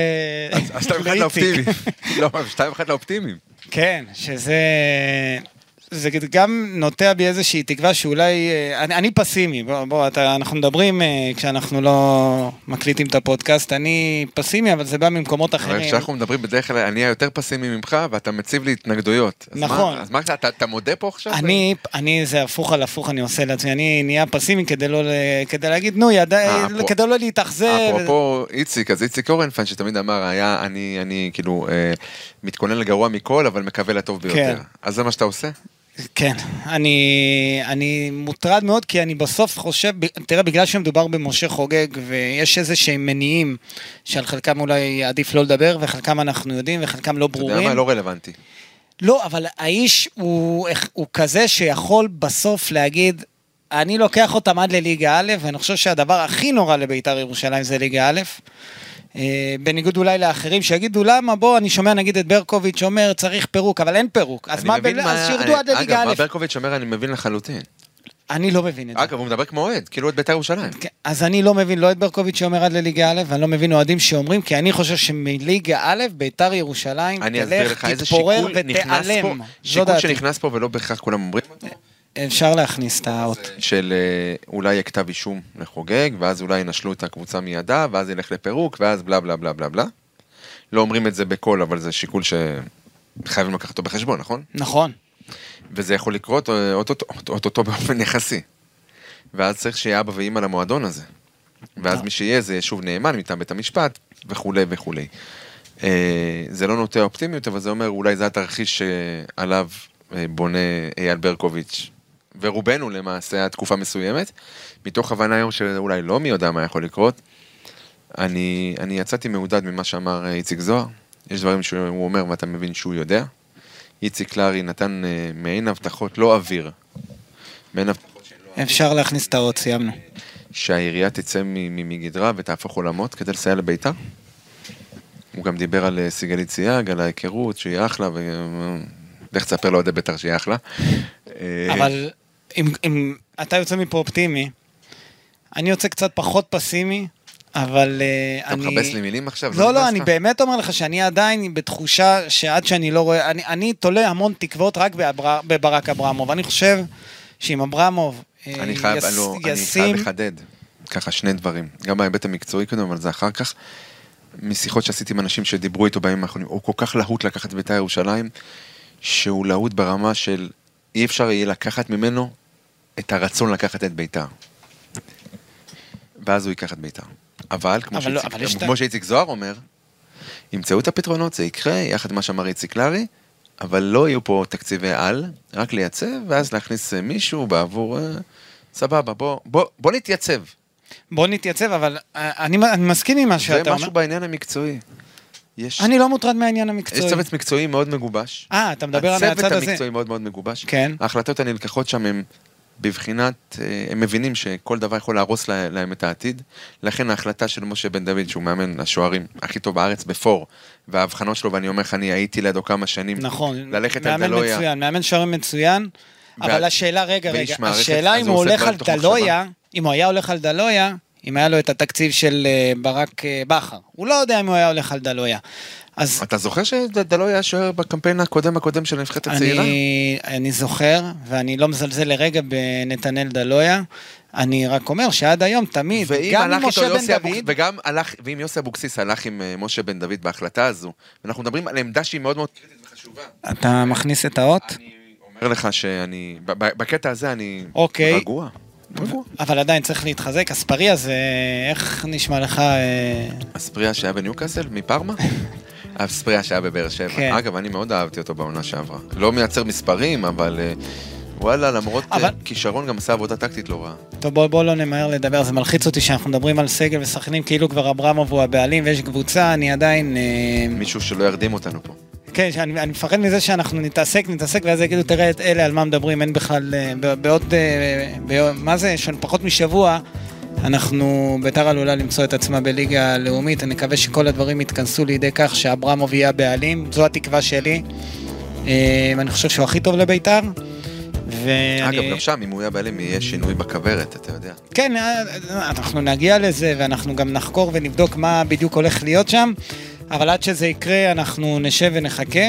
אז אז שתיים אחת. לאופטימיים. לא, שתיים אחת לאופטימיים. כן, שזה... זה גם נוטע בי איזושהי תקווה שאולי... אה, אני, אני פסימי, בוא, בוא אתה, אנחנו מדברים אה, כשאנחנו לא מקליטים את הפודקאסט, אני פסימי, אבל זה בא ממקומות אבל אחרים. כשאנחנו מדברים בדרך כלל, אני היותר פסימי ממך, ואתה מציב לי התנגדויות. אז מה- נכון. אז מה, אתה- אתה מודה פה עכשיו? אני, אני, זה הפוך על הפוך אני עושה לעצמי, אני נהיה פסימי כדי לא, כדי להגיד, נו, ידע, אה, אפרופו- כדי לא להתאכזב. אפרופו איציק, אז איציק אורנפן שתמיד אמר, היה, אני, אני כאילו, אה, מתכונן לגרוע מכל, אבל מקווה לטוב ביותר. כן. אז זה מה שאתה עושה? כן, אני, אני מוטרד מאוד כי אני בסוף חושב, תראה, בגלל שמדובר במשה חוגג ויש איזה שהם מניעים שעל חלקם אולי עדיף לא לדבר וחלקם אנחנו יודעים וחלקם לא אתה יודע ברורים. מה? לא רלוונטי. לא, אבל האיש הוא, הוא כזה שיכול בסוף להגיד, אני לוקח אותם עד לליגה א', ואני חושב שהדבר הכי נורא לבית"ר ירושלים זה ליגה א'. אה, בניגוד אולי לאחרים שיגידו למה בוא אני שומע נגיד את ברקוביץ' אומר צריך פירוק אבל אין פירוק אז מה, מבין ב- אז שירדו אני- עד לליגה אגב, מה א'. ברקוביץ' אומר, אני מבין לחלוטין. אני לא מבין את זה. אגב, הוא מדבר כמו אוהד, כאילו את בית"ר ירושלים. כן, אז אני לא מבין לא את ברקוביץ' שאומר עד לליגה א', ואני לא מבין אוהדים שאומרים, כי אני חושב שמליגה א', ביתר ירושלים תלך, תתפורר ותיעלם. שיקול. שנכנס פה ולא בהכרח כולם אומרים אותו, אפשר להכניס את האות. של אה, אולי יהיה כתב אישום לחוגג, ואז אולי ינשלו את הקבוצה מידה, ואז ילך לפירוק, ואז בלה בלה בלה בלה בלה. לא אומרים את זה בקול, אבל זה שיקול שחייבים לקחת אותו בחשבון, נכון? נכון. וזה יכול לקרות אה, אוטוטו באופן יחסי. ואז צריך שיהיה אבא ואימא למועדון הזה. ואז מי שיהיה זה שוב נאמן מטעם בית המשפט, וכולי וכולי. אה, זה לא נוטה אופטימיות, אבל זה אומר אולי זה התרחיש שעליו אה, בונה אייל ברקוביץ', ורובנו למעשה עד תקופה מסוימת, מתוך הבנה היום שאולי לא מי יודע מה יכול לקרות. אני, אני יצאתי מעודד ממה שאמר אה, איציק זוהר, יש דברים שהוא אומר ואתה מבין שהוא יודע. איציק לארי נתן אה, מעין הבטחות, לא אוויר, מעין הבטחות שהן לא אפשר להכניס את האות, סיימנו. שהעירייה תצא מגדרה ותהפוך עולמות כדי לסייע לביתר. הוא גם דיבר על אה, סיגלית סייג, על ההיכרות, שהיא אחלה, ולך תספר לאוהדי ביתר שהיא אחלה. אה, אבל אם, אם אתה יוצא מפה אופטימי, אני יוצא קצת פחות פסימי, אבל אה, אתה אני... מכבס לי מילים עכשיו? לא, לא, נכנס אני? באמת אומר לך שאני עדיין בתחושה שעד שאני לא רואה, אני, אני תולה המון תקוות רק באבר, בברק אברמוב. אני חושב שאם אברמוב אה, אני חייב, יס, לא, אני ישים... חייב לחדד ככה שני דברים, גם בהיבט המקצועי קודם, אבל זה אחר כך. משיחות שעשיתי עם אנשים שדיברו איתו בימים האחרונים, הוא כל כך להוט לקחת את בית"ר ירושלים, שהוא להוט ברמה של אי אפשר יהיה לקחת ממנו את הרצון לקחת את בית"ר. ואז הוא ייקח את בית"ר. אבל, כמו, אבל לא, שאיציק, אבל יש כמו שאיציק זוהר אומר, ימצאו את הפתרונות, זה יקרה, יחד מה שאמר איציק לארי, אבל לא יהיו פה תקציבי על, רק לייצב, ואז להכניס אה, מישהו בעבור... אה, סבבה, בוא, בוא, בוא נתייצב. בוא נתייצב, אבל אה, אני, אני מסכים עם מה זה שאתה אומר. משהו בעניין המקצועי. יש, אני לא מוטרד מהעניין יש המקצועי. צוות מקצועי מאוד מגובש. אה, אתה מדבר על הצוות הצד הזה. המקצועי מאוד מאוד מגובש. כן. ההחלטות הנלקחות שם הם בבחינת, אה, הם מבינים שכל דבר יכול להרוס לה- להם את העתיד. לכן ההחלטה של משה בן דוד, שהוא מאמן השוערים הכי טוב בארץ בפור, וההבחנות שלו, ואני אומר לך, אני הייתי לידו כמה שנים. נכון, ללכת על מאמן דלויה. מצוין, מאמן שוערים מצוין, אבל השאלה, רגע, רגע, השאלה אם הוא הולך על. דלויה, אם הוא היה הולך על דלויה, אם היה לו את התקציב של אה, ברק אה, בכר, הוא לא יודע אם הוא היה הולך על דלויה. אז אתה זוכר שדלוי היה שוער בקמפיין הקודם הקודם של הנבחרת הצעירה? אני, אני זוכר, ואני לא מזלזל לרגע בנתנאל דלויה, אני רק אומר שעד היום תמיד, גם עם משה בן יוסי אבוק- דוד, וגם הלך, ואם יוסי אבוקסיס הלך עם אה, משה בן דוד בהחלטה הזו, ואנחנו מדברים על עמדה שהיא מאוד מאוד קריטית וחשובה. אתה מכניס את האות? אני אומר לך שאני, בקטע הזה אני אוקיי. רגוע. אבל עדיין צריך להתחזק, אספריה זה, איך נשמע לך, אה, אספריה שהיה בניוקאסל, מפרמה? אספריה שהיה בבאר שבע. כן. אגב, אני מאוד אהבתי אותו בעונה שעברה. לא מייצר מספרים, אבל אה, וואלה, למרות אה, אבל- כישרון, גם עשה עבודה טקטית לא רעה. טוב בוא, בוא לא נמהר לדבר, זה מלחיץ אותי שאנחנו מדברים על סגל ושחקנים כאילו כבר אברמוב הוא הבעלים ויש קבוצה, אני עדיין... מישהו שלא ירדים אותנו פה. כן, שאני, אני מפחד מזה שאנחנו נתעסק, נתעסק, ואז יגידו, תראה את אלה, על מה מדברים, אין בכלל, אה, בעוד, אה, מה זה, פחות משבוע, אנחנו, ביתר עלולה למצוא את עצמה בליגה הלאומית, אני מקווה שכל הדברים יתכנסו לידי כך שאברמוב יהיה הבעלים, זו התקווה שלי. אה, אני חושב שהוא הכי טוב לביתר. ואני... אגב, גם שם, אם הוא יהיה בעלים, יהיה שינוי בכוורת, אתה יודע. כן, אנחנו נגיע לזה ואנחנו גם נחקור ונבדוק מה בדיוק הולך להיות שם, אבל עד שזה יקרה אנחנו נשב ונחכה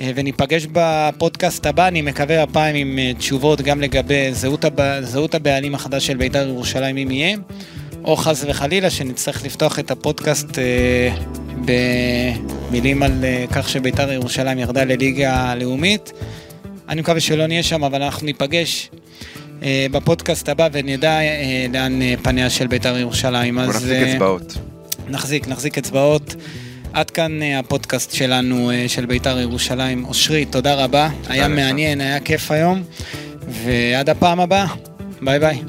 אה, וניפגש בפודקאסט הבא, אני מקווה הפעם עם אה, תשובות גם לגבי זהות, הב... זהות הבעלים החדש של בית"ר ירושלים אם יהיה, או חס וחלילה שנצטרך לפתוח את הפודקאסט אה, במילים על אה, כך שבית"ר ירושלים ירדה לליגה הלאומית. אני מקווה שלא נהיה שם, אבל אנחנו ניפגש אה, בפודקאסט הבא ונדע אה, לאן אה, פניה של בית"ר ירושלים. בוא אז, נחזיק אה, אצבעות. נחזיק, נחזיק אצבעות. עד כאן אה, הפודקאסט שלנו אה, של בית"ר ירושלים. אושרי, תודה רבה. היה. מעניין, היה כיף היום. ועד הפעם הבאה. ביי ביי.